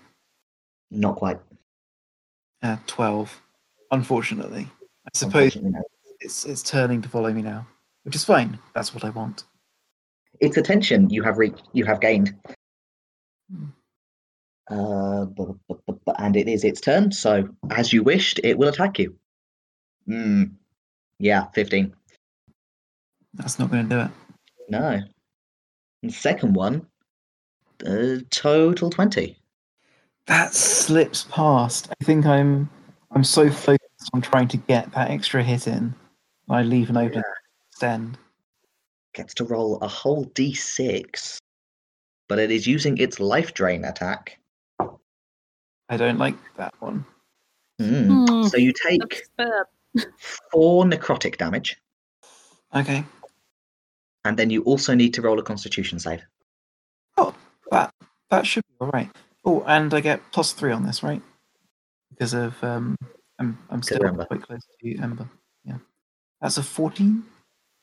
Not quite. uh, twelve. Unfortunately, I suppose unfortunately, no. it's it's turning to follow me now, which is fine. That's what I want. Its attention you have reached, you have gained. Uh, and it is its turn. So, as you wished, it will attack you. Hmm. Yeah, fifteen. That's not going to do it. No. And second one, uh, total twenty. That slips past. I think I'm I'm so focused on trying to get that extra hit in. I leave an open extend. Gets to roll a whole d6, but it is using its life drain attack. I don't like that one. Hmm. Hmm. So you take four necrotic damage, Okay. and then you also need to roll a Constitution save. Oh, that that should be all right. Oh, and I get plus three on this, right? Because of um, I'm I'm still Ember. quite close to Ember. Yeah, that's a fourteen.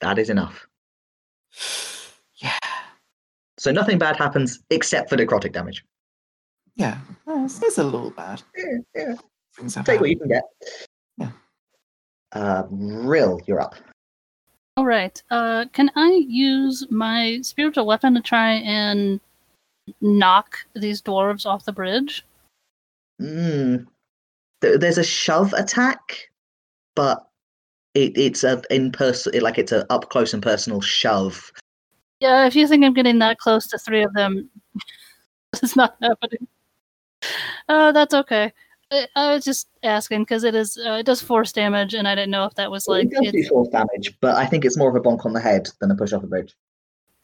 That is enough. Yeah, So nothing bad happens except for necrotic damage. yeah. It's, it's a little bad. Yeah, yeah. Things have Take what you can get. Yeah. Uh, Rill, you're up. All right. Uh, can I use my spiritual weapon to try and knock these dwarves off the bridge? Mm. There's a shove attack, but it, it's a in person, like it's an up close and personal shove. Yeah, if you think I'm getting that close to three of them, it's not happening. Uh, that's okay. I, I was just asking because it is uh, it does force damage, and I didn't know if that was like it does do force damage, but I think it's more of a bonk on the head than a push off a bridge.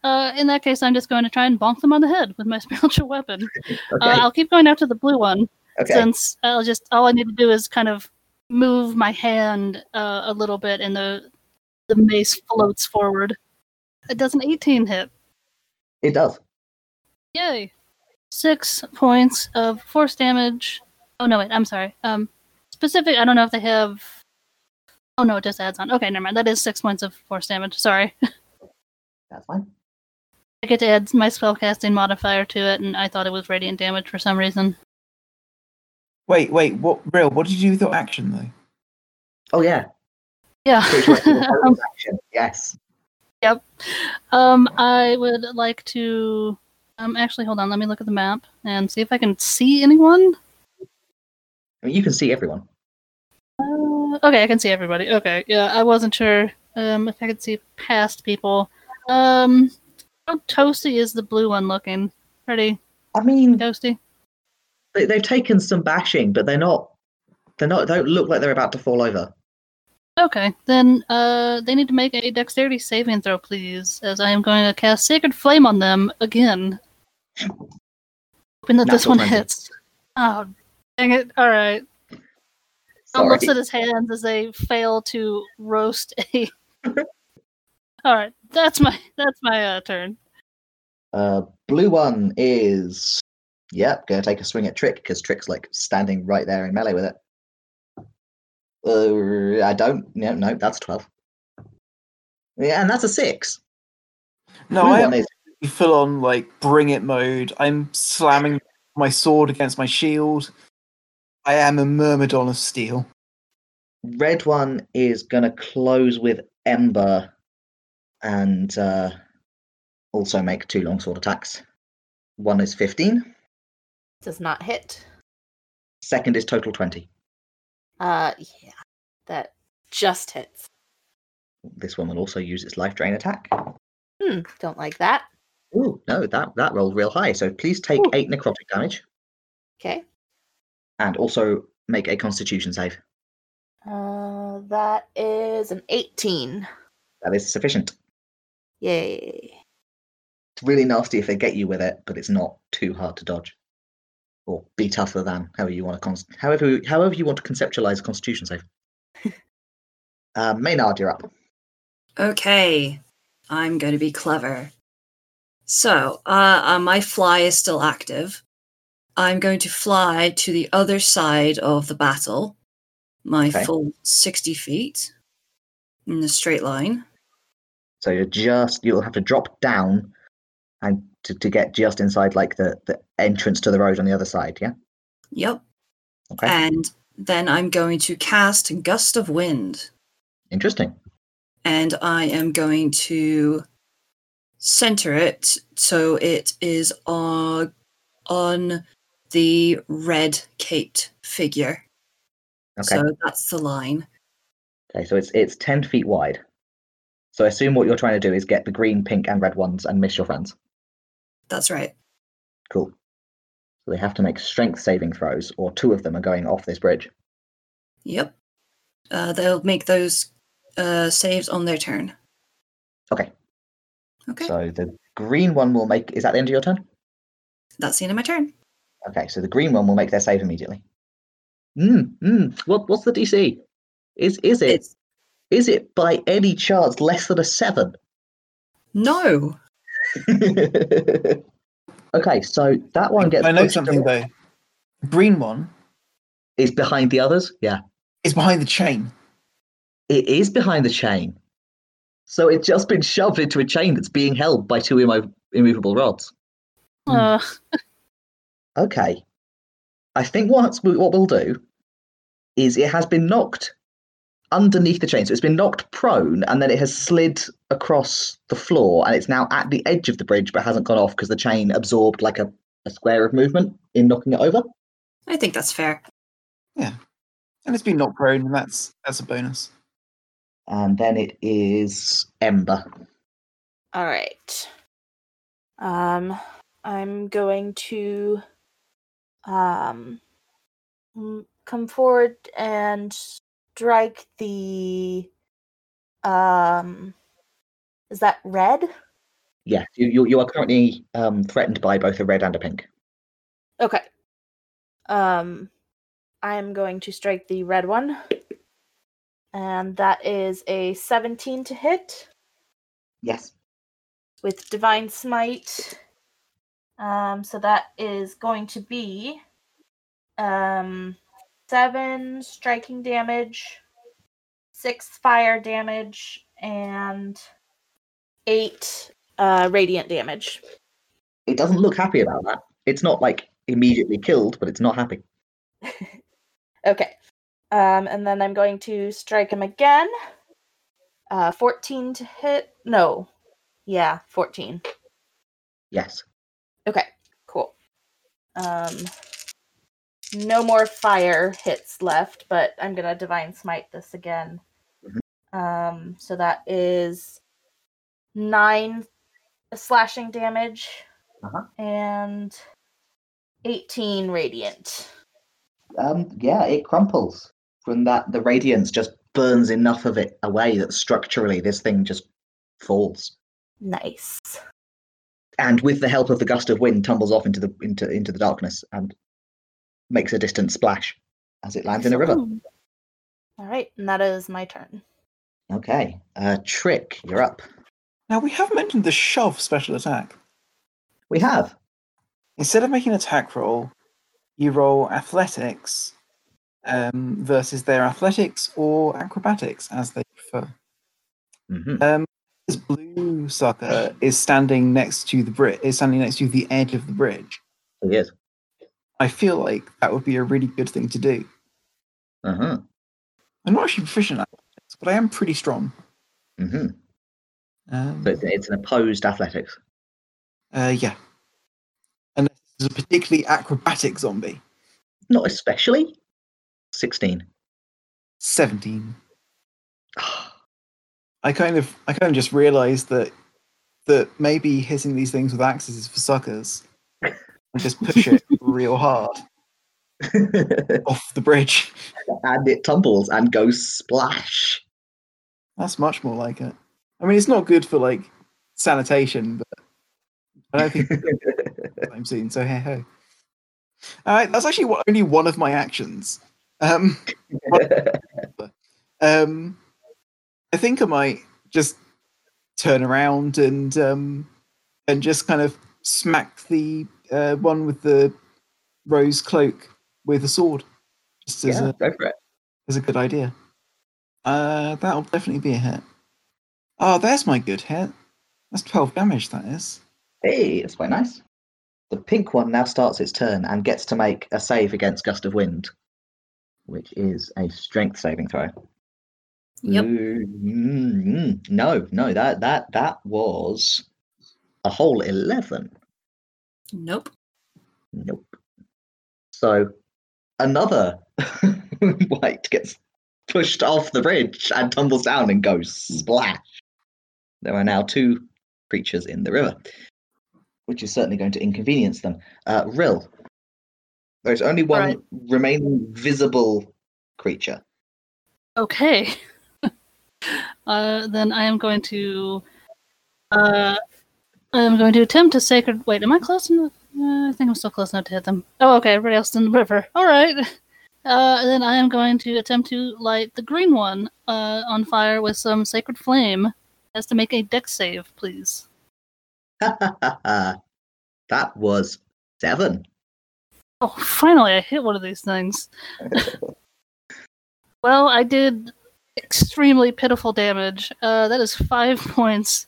uh, in that case, I'm just going to try and bonk them on the head with my spiritual weapon. Okay. Uh, I'll keep going after the blue one. okay. since I'll just all I need to do is kind of move my hand uh, a little bit, and the the mace floats forward. It does an 18 hit. It does. Yay! Six points of force damage. Oh no, wait, I'm sorry. Um, specific. I don't know if they have. Oh no, it just adds on. Okay, never mind. That is six points of force damage. Sorry. That's fine. I get to add my spellcasting modifier to it, and I thought it was radiant damage for some reason. Wait, wait. What? Rill? What did you do with your action though? Oh yeah. Yeah. Switch weapon with bonus action. Yes. Um, I would like to. Um, actually, hold on. Let me look at the map and see if I can see anyone. I mean, you can see everyone. Uh, okay, I can see everybody. Okay, yeah, I wasn't sure um if I could see past people. Um, how toasty is the blue one looking? Pretty I mean, toasty. they, they've taken some bashing, but they're not. They're not. Don't look like they're about to fall over. Okay, then uh, they need to make a dexterity saving throw, please, as I am going to cast Sacred Flame on them again. Hoping that this Natural one 20. hits. Oh, dang it! All right. Looks at his hands as they fail to roast a. All right, that's my that's my uh, turn. Uh, blue one is, yep, gonna take a swing at Trick because Trick's like standing right there in melee with it. Uh, I don't. No, no, that's twelve. Yeah, and that's a six. No, blue I one am is full on like bring it mode. I'm slamming my sword against my shield. I am a myrmidon of steel. red one is gonna close with Ember, and uh, also make two longsword attacks. One is fifteen. Does not hit. Second is total twenty. Uh, yeah, that just hits. This one will also use its life drain attack. Hmm, don't like that. Ooh, no, that that rolled real high. So please take Ooh. eight necrotic damage Okay. and also make a Constitution save. Uh, that is an 18. That is sufficient. Yay. It's really nasty if they get you with it, but it's not too hard to dodge or be tougher than. However you want to con- however however you want to conceptualize a Constitution save. uh, Maynard, you're up. Okay, I'm going to be clever. So, uh, uh, my fly is still active. I'm going to fly to the other side of the battle, my Okay. full 60 feet in a straight line. So you're just you'll have to drop down and to, to get just inside like the, the entrance to the road on the other side, yeah? Yep. Okay. And then I'm going to cast Gust of Wind. Interesting. and I am going to center it so it is on on the red caped figure. Okay. So that's the line. Okay, so it's it's ten feet wide. So I assume what you're trying to do is get the green, pink, and red ones and miss your friends. That's right. Cool. So they have to make strength saving throws, or two of them are going off this bridge. Yep. Uh, they'll make those uh, saves on their turn. Okay. Okay. So the green one will make. Is that the end of your turn? That's the end of my turn. Okay, so the green one will make their save immediately. Mm, mm. What what's the DC? Is is it It's is it by any chance less than a seven? no. okay, so that one gets I know something away. though. Green one Is behind the others? Yeah. is behind the chain. It is behind the chain. So it's just been shoved into a chain that's being held by two immo- immovable rods. Uh, Okay. I think what's, what we'll do is it has been knocked underneath the chain. So it's been knocked prone and then it has slid across the floor and it's now at the edge of the bridge but hasn't gone off because the chain absorbed like a, a square of movement in knocking it over. I think that's fair. Yeah. And it's been knocked prone, and that's that's a bonus. And then it is Ember. All right. Um, I'm going to um come forward and strike the um. Is that red? Yeah, you, you, you are currently um, threatened by both a red and a pink. Okay. Um, I am going to strike the red one, and that is a 17 to hit. Yes. with divine smite um so that is going to be um 7 striking damage 6 fire damage and 8 uh radiant damage It doesn't look happy about that. It's not like immediately killed, but it's not happy. okay um and then i'm going to strike him again uh 14 to hit no yeah 14 Yes. Okay, cool. Um no more fire hits left, but I'm gonna divine smite this again. Um so that is nine slashing damage Uh-huh. and 18 radiant. Um, yeah, it crumples from that. The radiance just burns enough of it away that structurally this thing just falls. Nice. And with the help of the gust of wind, tumbles off into the into into the darkness and makes a distant splash as it lands in a river. All right, and that is my turn. Okay. Uh, Trick, you're up. Now we have mentioned the shove special attack. We have. Instead of making an attack roll, you roll athletics um, versus their athletics or acrobatics as they prefer. hmm Um, this blue sucker is standing next to the bridge. Is standing next to the edge of the bridge. He is. I feel like that would be a really good thing to do. Uh-huh. I'm not actually proficient at athletics, but I am pretty strong. hmm Um, So it's, it's an opposed athletics. uh, yeah. Unless it's a particularly acrobatic zombie. Not especially. 16. 17. I kind of I kind of just realized that that maybe hitting these things with axes is for suckers. And just push it real hard off the bridge. And it tumbles and goes splash. That's much more like it. I mean, it's not good for like sanitation, but I don't think I'm seeing. So hey ho. All right, that's actually only one of my actions. Um, um, I think I might just turn around and um, and just kind of smack the uh, one with the rose cloak with a sword, just as yeah, a go for it. is a good idea. Uh, that'll definitely be a hit. Oh, there's my good hit. That's 12 damage, that is. Hey, that's quite nice. The pink one now starts its turn and gets to make a save against Gust of Wind, which is a strength saving throw. Yep. Mm, no, no, that that that was a whole eleven. Nope. Nope. So another wight gets pushed off the bridge and tumbles down and goes splash. There are now two creatures in the river, which is certainly going to inconvenience them. Uh, Rill, there's only one Right. remaining visible creature. Okay. uh, then I am going to. Uh, I am going to attempt to sacred. Wait, am I close enough? Uh, I think I'm still close enough to hit them. Oh, okay. Everybody else is in the river. All right. Uh, then I am going to attempt to light the green one uh, on fire with some sacred flame. Has to make a dex save, please. that was seven. Oh, finally, I hit one of these things. well, I did extremely pitiful damage. Uh, that is five points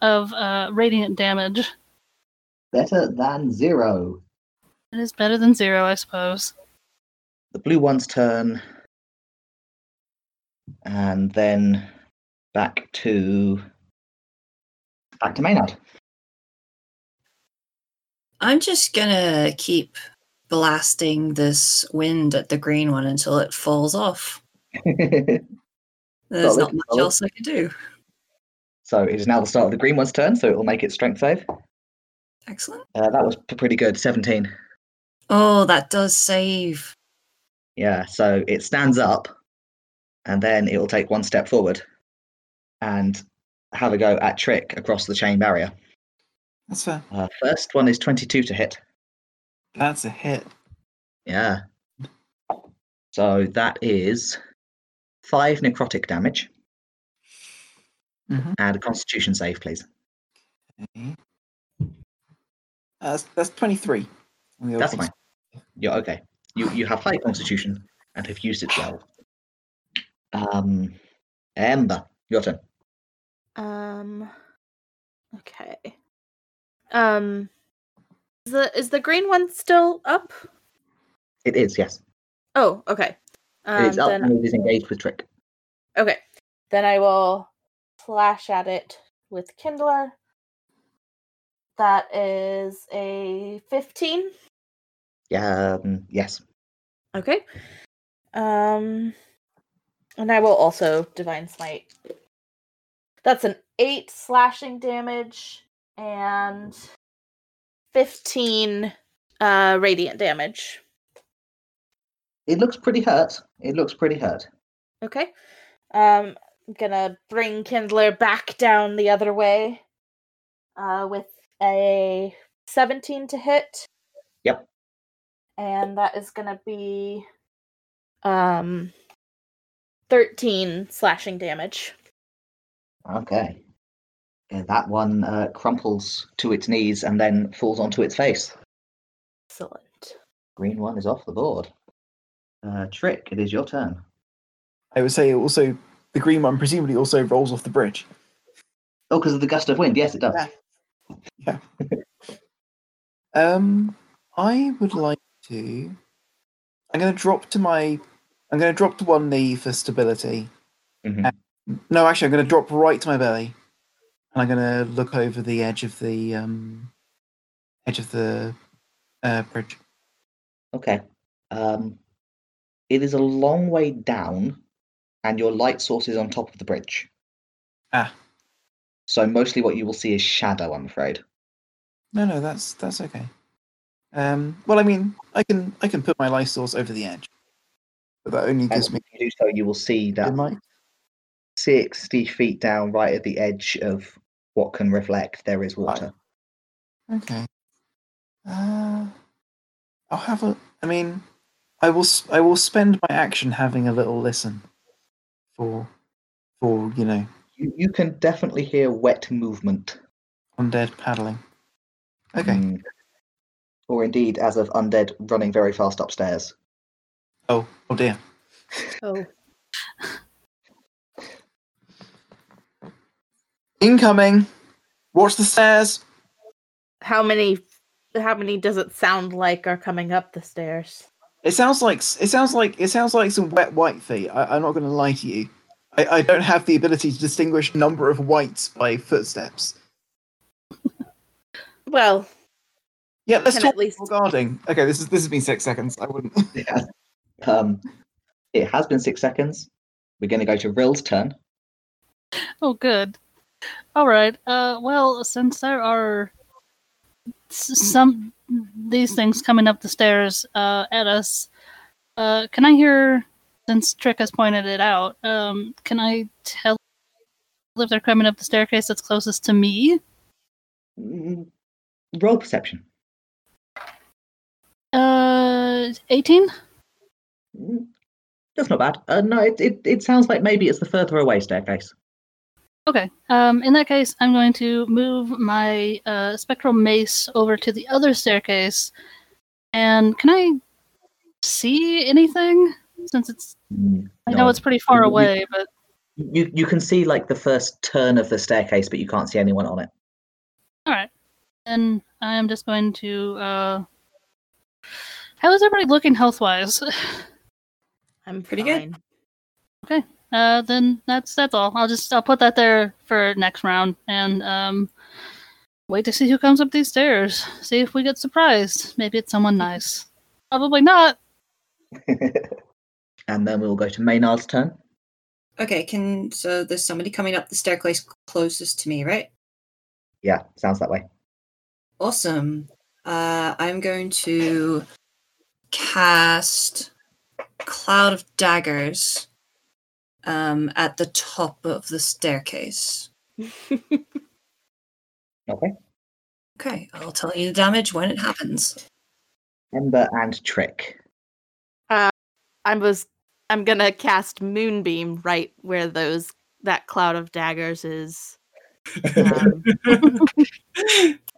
of uh, radiant damage. Better than zero. It is better than zero, I suppose. the blue one's turn, and then back to back to Maynard. I'm just gonna keep blasting this wind at the green one until it falls off. There's Solid, not much solid. else I can do. So it is now the start of the green one's turn, so it will make its strength save. Excellent. Uh, that was p- pretty good, seventeen. Oh, that does save. Yeah, so it stands up, and then it will take one step forward, and have a go at Trick across the chain barrier. That's fair. Uh, first one is twenty-two to hit. That's a hit. Yeah. So that is five necrotic damage Mhm. and a Constitution save, please. Okay. Uh, that's, that's 23. on the old That's fine. You're okay. You you have high Constitution and have used it well. Um, Ember, your turn. Um. Okay. Um. Is the is the green one still up? It is yes. Oh, okay. It Um, is up then and it is engaged with Trick. okay, then I will flash at it with Kindler. That is a fifteen. Yeah. Um, yes. Okay. Um, and I will also divine smite. That's an eight slashing damage and fifteen uh radiant damage. It looks pretty hurt. It looks pretty hurt. Okay. Um, I'm gonna bring Kindler back down the other way. Uh, with a seventeen to hit. Yep. And that is gonna be, um, 13 slashing damage. Okay. Yeah, that one uh, crumples to its knees and then falls onto its face. Excellent. Green one is off the board. Uh, Trick, it is your turn. I would say also the green one presumably also rolls off the bridge. Oh, because of the gust of wind. Yes, it does. Yeah. Um, I would like to. I'm going to drop to my. I'm going to drop to one knee for stability. Mhm. No, actually, I'm going to drop right to my belly, and I'm going to look over the edge of the um, edge of the uh, bridge. Okay. Um, it is a long way down, and your light source is on top of the bridge. Ah. So mostly what you will see is shadow, I'm afraid. No, no, that's that's okay. Um, well, I mean, I can I can put my light source over the edge, but that only And gives me if you do so, you will see that light. 60 feet down, right at the edge of what can reflect, there is water. Okay. Uh, I'll have a. I mean, I will. I will spend my action having a little listen. For, for you know, You, you can definitely hear wet movement. undead paddling. Okay. Mm. Or indeed, as of undead running very fast upstairs. Oh, oh dear. Oh. Incoming. Watch the stairs. How many how many does it sound like are coming up the stairs? It sounds like it sounds like it sounds like some wet wight feet. I, I'm not going to lie to you. I, I don't have the ability to distinguish number of wights by footsteps. Well, Yeah, let's talk at least- regarding. Okay, this is this has been six seconds. I wouldn't. Yeah. Um, it has been six seconds. We're going to go to Rill's turn. Oh, good. All right. Uh, well, since there are some these things coming up the stairs uh, at us, uh, can I hear? Since Trick has pointed it out, um, can I tell if they're coming up the staircase that's closest to me? Mm, Roll perception. Uh, eighteen. Mm, That's not bad. Uh, no, it, it, it sounds like maybe it's the further away staircase. Okay. Um, in that case, I'm going to move my uh, spectral mace over to the other staircase. And can I see anything? Since it's, Mm, I know it's pretty far You- you- away, but You, you can see like the first turn of the staircase, but you can't see anyone on it. all right. Then I am just going to. Uh... How is everybody looking health wise? I'm Pretty good. fine. Uh, then that's that's all. I'll just I'll put that there for next round and um, wait to see who comes up these stairs. See if we get surprised. Maybe it's someone nice. Probably not. and then we'll go to Maynard's turn. Okay, can so there's somebody coming up the staircase closest to me, right? Yeah, sounds that way. Awesome. Uh, I'm going to cast Cloud of Daggers um, at the top of the staircase. Okay. Okay, I'll tell you the damage when it happens. Ember and Trick. I was I'm gonna cast Moonbeam right where those that cloud of daggers is. Um,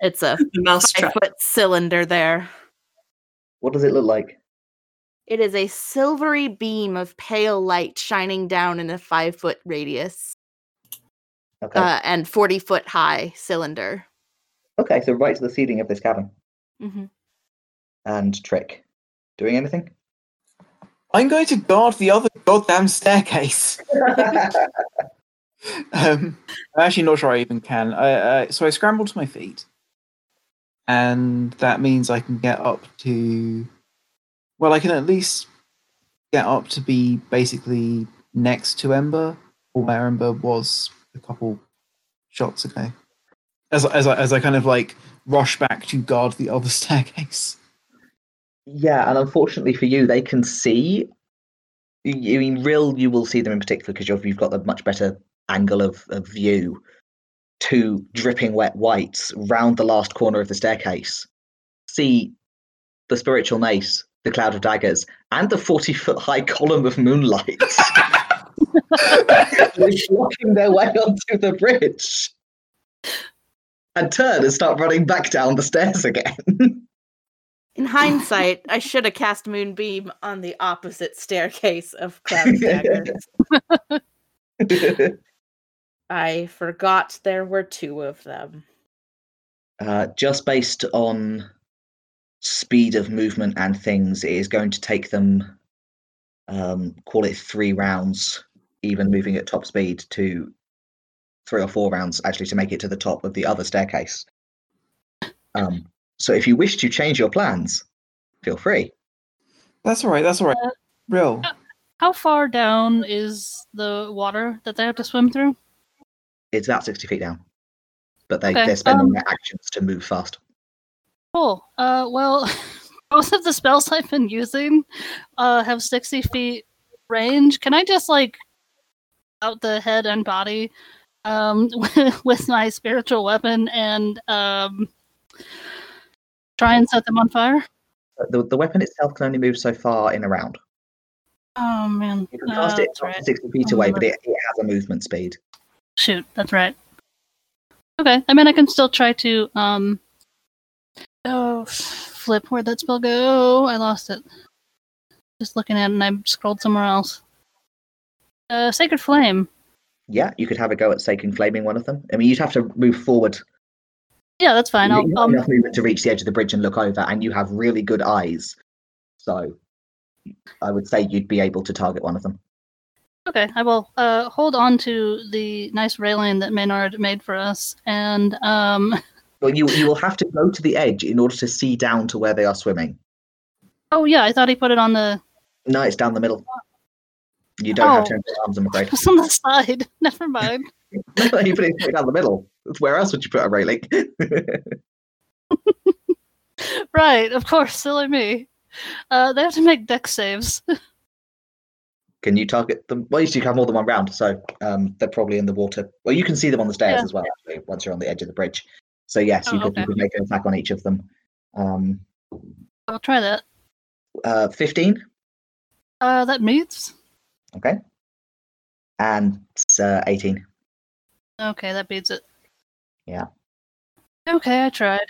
it's a the mouse trap. foot cylinder there. What does it look like? It is a silvery beam of pale light shining down in a five foot radius Okay. uh, and 40 foot high cylinder. okay, so right to the ceiling of this cavern. hmm And Trick. Doing anything? I'm going to guard the other goddamn staircase. um, I'm actually not sure I even can. I, uh, so I scramble to my feet, and that means I can get up to. Well, I can at least get up to be basically next to Ember, or where Ember was a couple shots ago. As as I, as I kind of like rush back to guard the other staircase. Yeah, and unfortunately for you, they can see. I mean, Rill, you will see them in particular because you've, you've got the much better angle of, of view. Two dripping wet wights round the last corner of the staircase. See the spiritual mace, the cloud of daggers, and the 40 foot high column of moonlight. They're blocking their way onto the bridge. And turn and start running back down the stairs again. In hindsight, I should have cast Moonbeam on the opposite staircase of Cloud Dagger. I forgot there were two of them. uh, just based on speed of movement and things, it is going to take them, um, call it three rounds, even moving at top speed, to three or four rounds actually to make it to the top of the other staircase. Um, so if you wish to change your plans, feel free. That's all right. That's all right. Uh, Rill. How far down is the water that they have to swim through? It's about 60 feet down, but they, Okay, they're spending um, their actions to move fast. Cool. Uh, well, both of the spells I've been using uh, have 60 feet range. Can I just, like, out the head and body um, with my spiritual weapon and um, try and set them on fire? The, the weapon itself can only move so far in a round. Oh, man. You can Uh, cast it right. 60 feet away, but it, it has a movement speed. Shoot, that's right. Okay, I mean, I can still try to, um... Oh, flip, where'd that spell go? I lost it. Just looking at it and I scrolled somewhere else. Uh, Sacred Flame. Yeah, you could have a go at Sacred Flaming one of them. I mean, you'd have to move forward Yeah, that's fine. I'll, um, enough movement to reach the edge of the bridge and look over, and you have really good eyes. So, I would say you'd be able to target one of them. okay, I will uh, hold on to the nice railing that Maynard made for us, and um, Well, you you will have to go to the edge in order to see down to where they are swimming. oh yeah, I thought he put it on the. No, it's down the middle. You don't have Oh. to turn your arms, I'm afraid. It was on the side. Never mind. you put it down the middle. Where else would you put a railing? right, of course, silly me. Uh, they have to make dex saves. can you target them? Well, you have more than one round, so um, they're probably in the water. Well, you can see them on the stairs Yeah. as well, actually, once you're on the edge of the bridge. So yes, you, Oh, could, you could make an attack on each of them. Um, I'll try that. uh, 15, Uh, that meets. okay, and uh, 18. Okay, that beats it. Yeah. Okay, I tried.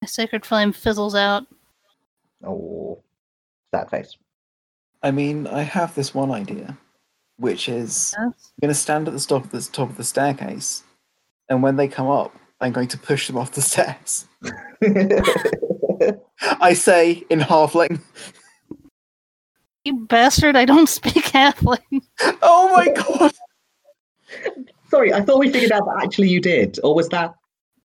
My sacred flame fizzles out. Oh, that face. I mean, I have this one idea, which is Yes. I'm going to stand at the top of the top of the staircase, and when they come up, I'm going to push them off the stairs. I say in halfling. You bastard! I don't speak halfling. Oh my god! Sorry, I thought we figured out that actually you did, or was that?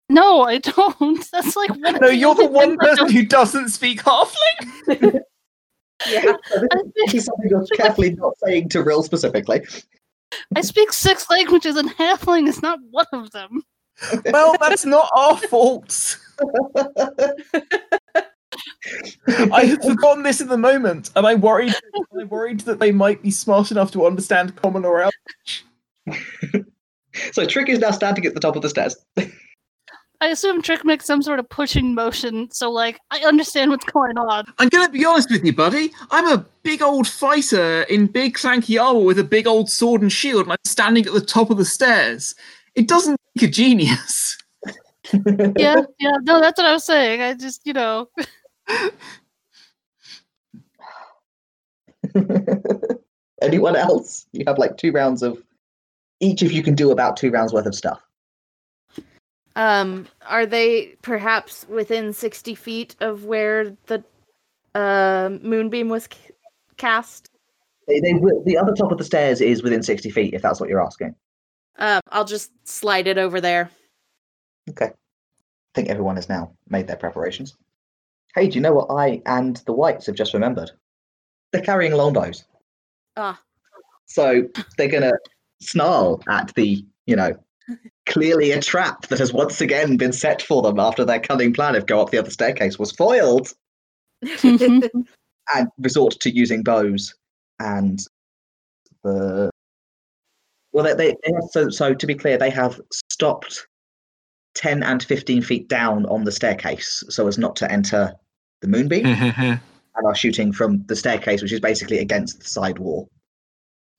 No, I don't. That's like one of No, you're the one person who doesn't speak halfling. Yeah. This is something you're carefully not saying to Rill specifically. I speak six languages, and halfling is not one of them. Well, that's not our fault. I had forgotten this in the moment, and I worried. I worried that they might be smart enough to understand common or Elvish. so Trick is now standing at the top of the stairs. I assume Trick makes some sort of pushing motion, so like I understand what's going on. I'm going to be honest with you, buddy. I'm a big old fighter in big clanky armor with a big old sword and shield, and I'm standing at the top of the stairs. It doesn't make a genius. Yeah, yeah, no, that's what I was saying. I just, you know, Anyone else? You have like two rounds of. Each of you can do about two rounds worth of stuff. Um, are they perhaps within sixty feet of where the uh, moonbeam was c- cast? They, they will, the other top of the stairs is within 60 feet, if that's what you're asking. Um, I'll just slide it over there. Okay. I think everyone has now made their preparations. Hey, do you know what I and the wights have just remembered? They're carrying longbows. Ah, So they're going to snarl at the, you know, clearly a trap that has once again been set for them after their cunning plan of go up the other staircase was foiled and resort to using bows and the. Well, they, they, they have, so, so to be clear, they have stopped 10 and 15 feet down on the staircase so as not to enter the moonbeam mm-hmm. and are shooting from the staircase, which is basically against the side wall.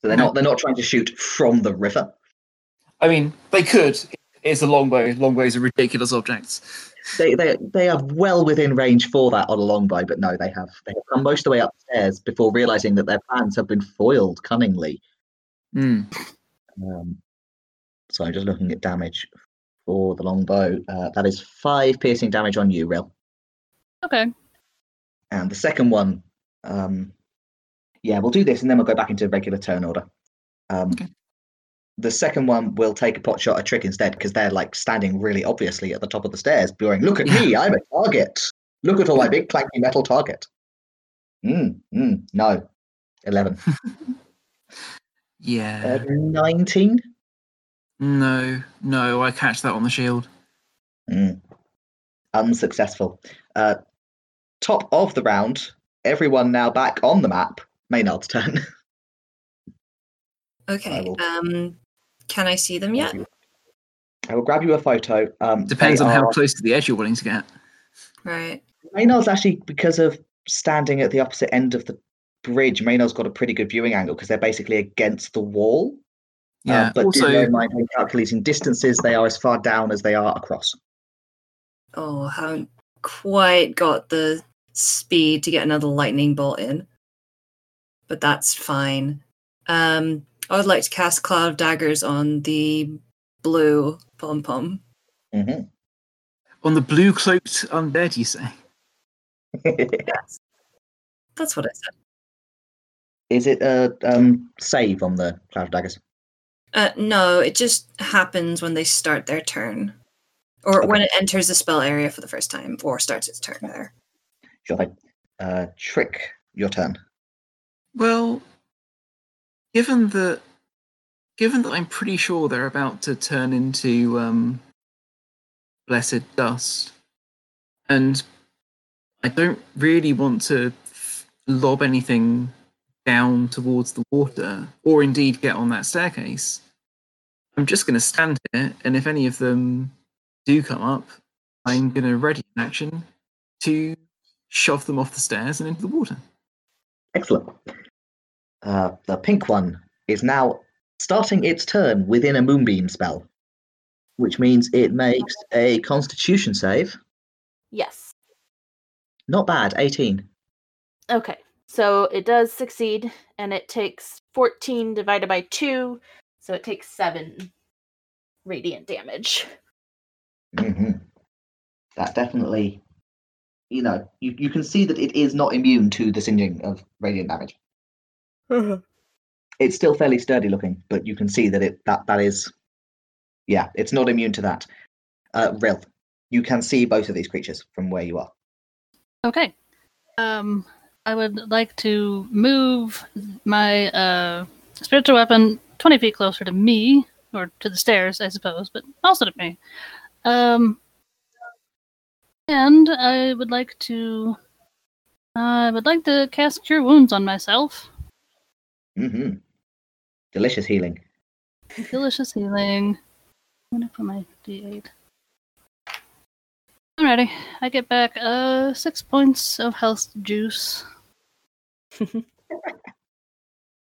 So they're mm-hmm. not they're not trying to shoot from the river. I mean, they could. It's a longbow. Longbows are ridiculous objects. They they they are well within range for that on a longbow, but no, they have they have come most of the way upstairs before realizing that their plans have been foiled cunningly. Hmm. Um, so I'm just looking at damage for the longbow. Uh, that is five piercing damage on you, Rill. Okay. And the second one, um, yeah, we'll do this and then we'll go back into regular turn order. Um, Okay. The second one will take a pot shot a Trick instead because they're like standing really obviously at the top of the stairs, going, "Look at me, I'm a target. Look at all my big clanky metal target." Mm, mm, no, eleven, Yeah. uh, nineteen. no, no, I catch that on the shield. Mm. Unsuccessful. Uh, top of the round, everyone now back on the map. Maynard's turn. Okay. will- Um, can I see them yet? I will grab you a photo. Um, Depends they on how close to the edge you're willing to get. Right. Maynard's actually because of standing at the opposite end of the bridge. Maynard's got a pretty good viewing angle because they're basically against the wall. Yeah. Um, but also, do bear in mind when calculating distances, they are as far down as they are across. Oh, haven't quite got the speed to get another lightning bolt in. But that's fine. Um, I would like to cast Cloud of Daggers on the blue pom pom. hmm on the blue cloaked undead, you say? Yes. That's what I said. Is it a um, save on the cloud of daggers? Uh, no, it just happens when they start their turn. Or Okay. when it enters the spell area for the first time, or starts its turn there. Sure thing. Uh, trick, your turn. Well, given that, given that I'm pretty sure they're about to turn into um, blessed dust, and I don't really want to lob anything down towards the water, or indeed get on that staircase. I'm just going to stand here, and if any of them do come up, I'm going to ready an action to shove them off the stairs and into the water. Excellent. Uh, the pink one is now starting its turn within a moonbeam spell, which means it makes a Constitution save. Yes. Not bad, 18. Okay. So it does succeed, and it takes 14 divided by 2, so it takes 7 radiant damage. hmm That definitely, you know, you, you can see that it is not immune to the singeing of radiant damage. It's still fairly sturdy looking, but you can see that it that that is, yeah, it's not immune to that. Uh, Rill, you can see both of these creatures from where you are. Okay. Um, I would like to move my uh, spiritual weapon 20 feet closer to me, or to the stairs, I suppose, but also to me. Um, and I would like to. I would like to cast Cure Wounds on myself. Hmm Delicious healing. Delicious healing. I'm gonna put my D8. Alrighty, I get back uh six points of health juice.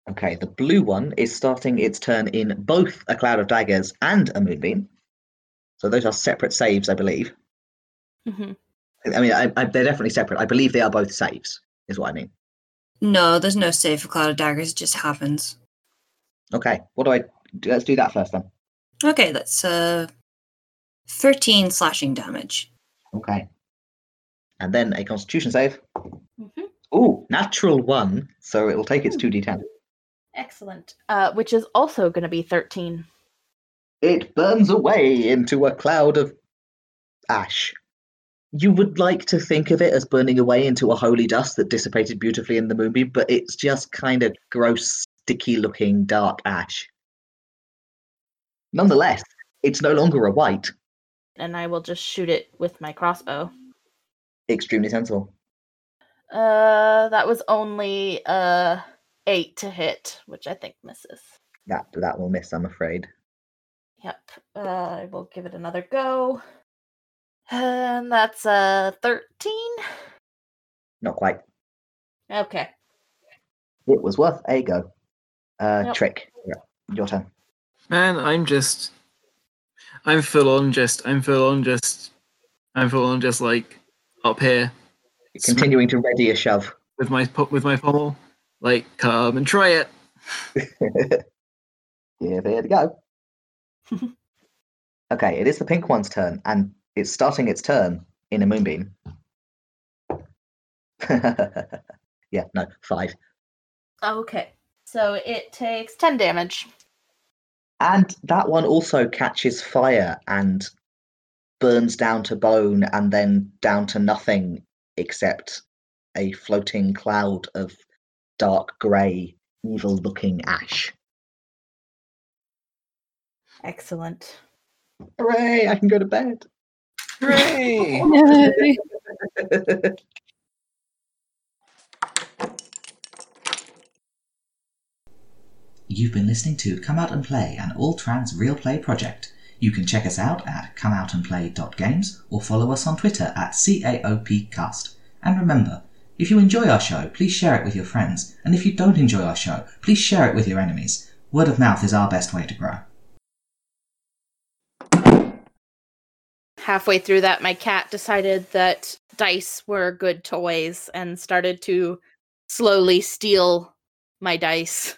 Okay, the blue one is starting its turn in both a cloud of daggers and a moonbeam. So those are separate saves, I believe. Mm-hmm. I mean, I, I, they're definitely separate. I believe they are both saves, is what I mean. No, there's no save for Cloud of Daggers, it just happens. Okay, what do I? do? Let's do that first then. Okay, that's uh 13 slashing damage. Okay, and then a Constitution save. hmm Ooh, natural one, so it will take its two d10. Excellent. Uh, which is also going to be 13. It burns away into a cloud of ash. You would like to think of it as burning away into a holy dust that dissipated beautifully in the moonbeam, but it's just kind of gross, sticky looking dark ash. Nonetheless, it's no longer a wight. And I will just shoot it with my crossbow. Extremely sensible. Uh, that was only uh 8 to hit, which I think misses. That that will miss, I'm afraid. Yep. Uh, I will give it another go. And that's a 13. Not quite. Okay. It was worth a go. Uh, Yep. Trick, yeah, your turn. Man, I'm just, I'm full on just, I'm full on just, I'm full on just like up here Continuing to ready a shove. with my with my pommel. Like, come and try it. Yeah, there we go. okay, it is the pink one's turn, and it's starting its turn in a moonbeam. yeah, no, five. Okay. So it takes 10 damage. And that one also catches fire and burns down to bone and then down to nothing except a floating cloud of dark grey, evil looking ash. Excellent. Hooray, I can go to bed. Hooray! You've been listening to Come Out and Play, an all trans real play project. You can check us out at comeoutandplay.games or follow us on Twitter at CAOPcast. And remember, if you enjoy our show, please share it with your friends, and if you don't enjoy our show, please share it with your enemies. Word of mouth is our best way to grow. Halfway through that, my cat decided that dice were good toys and started to slowly steal my dice.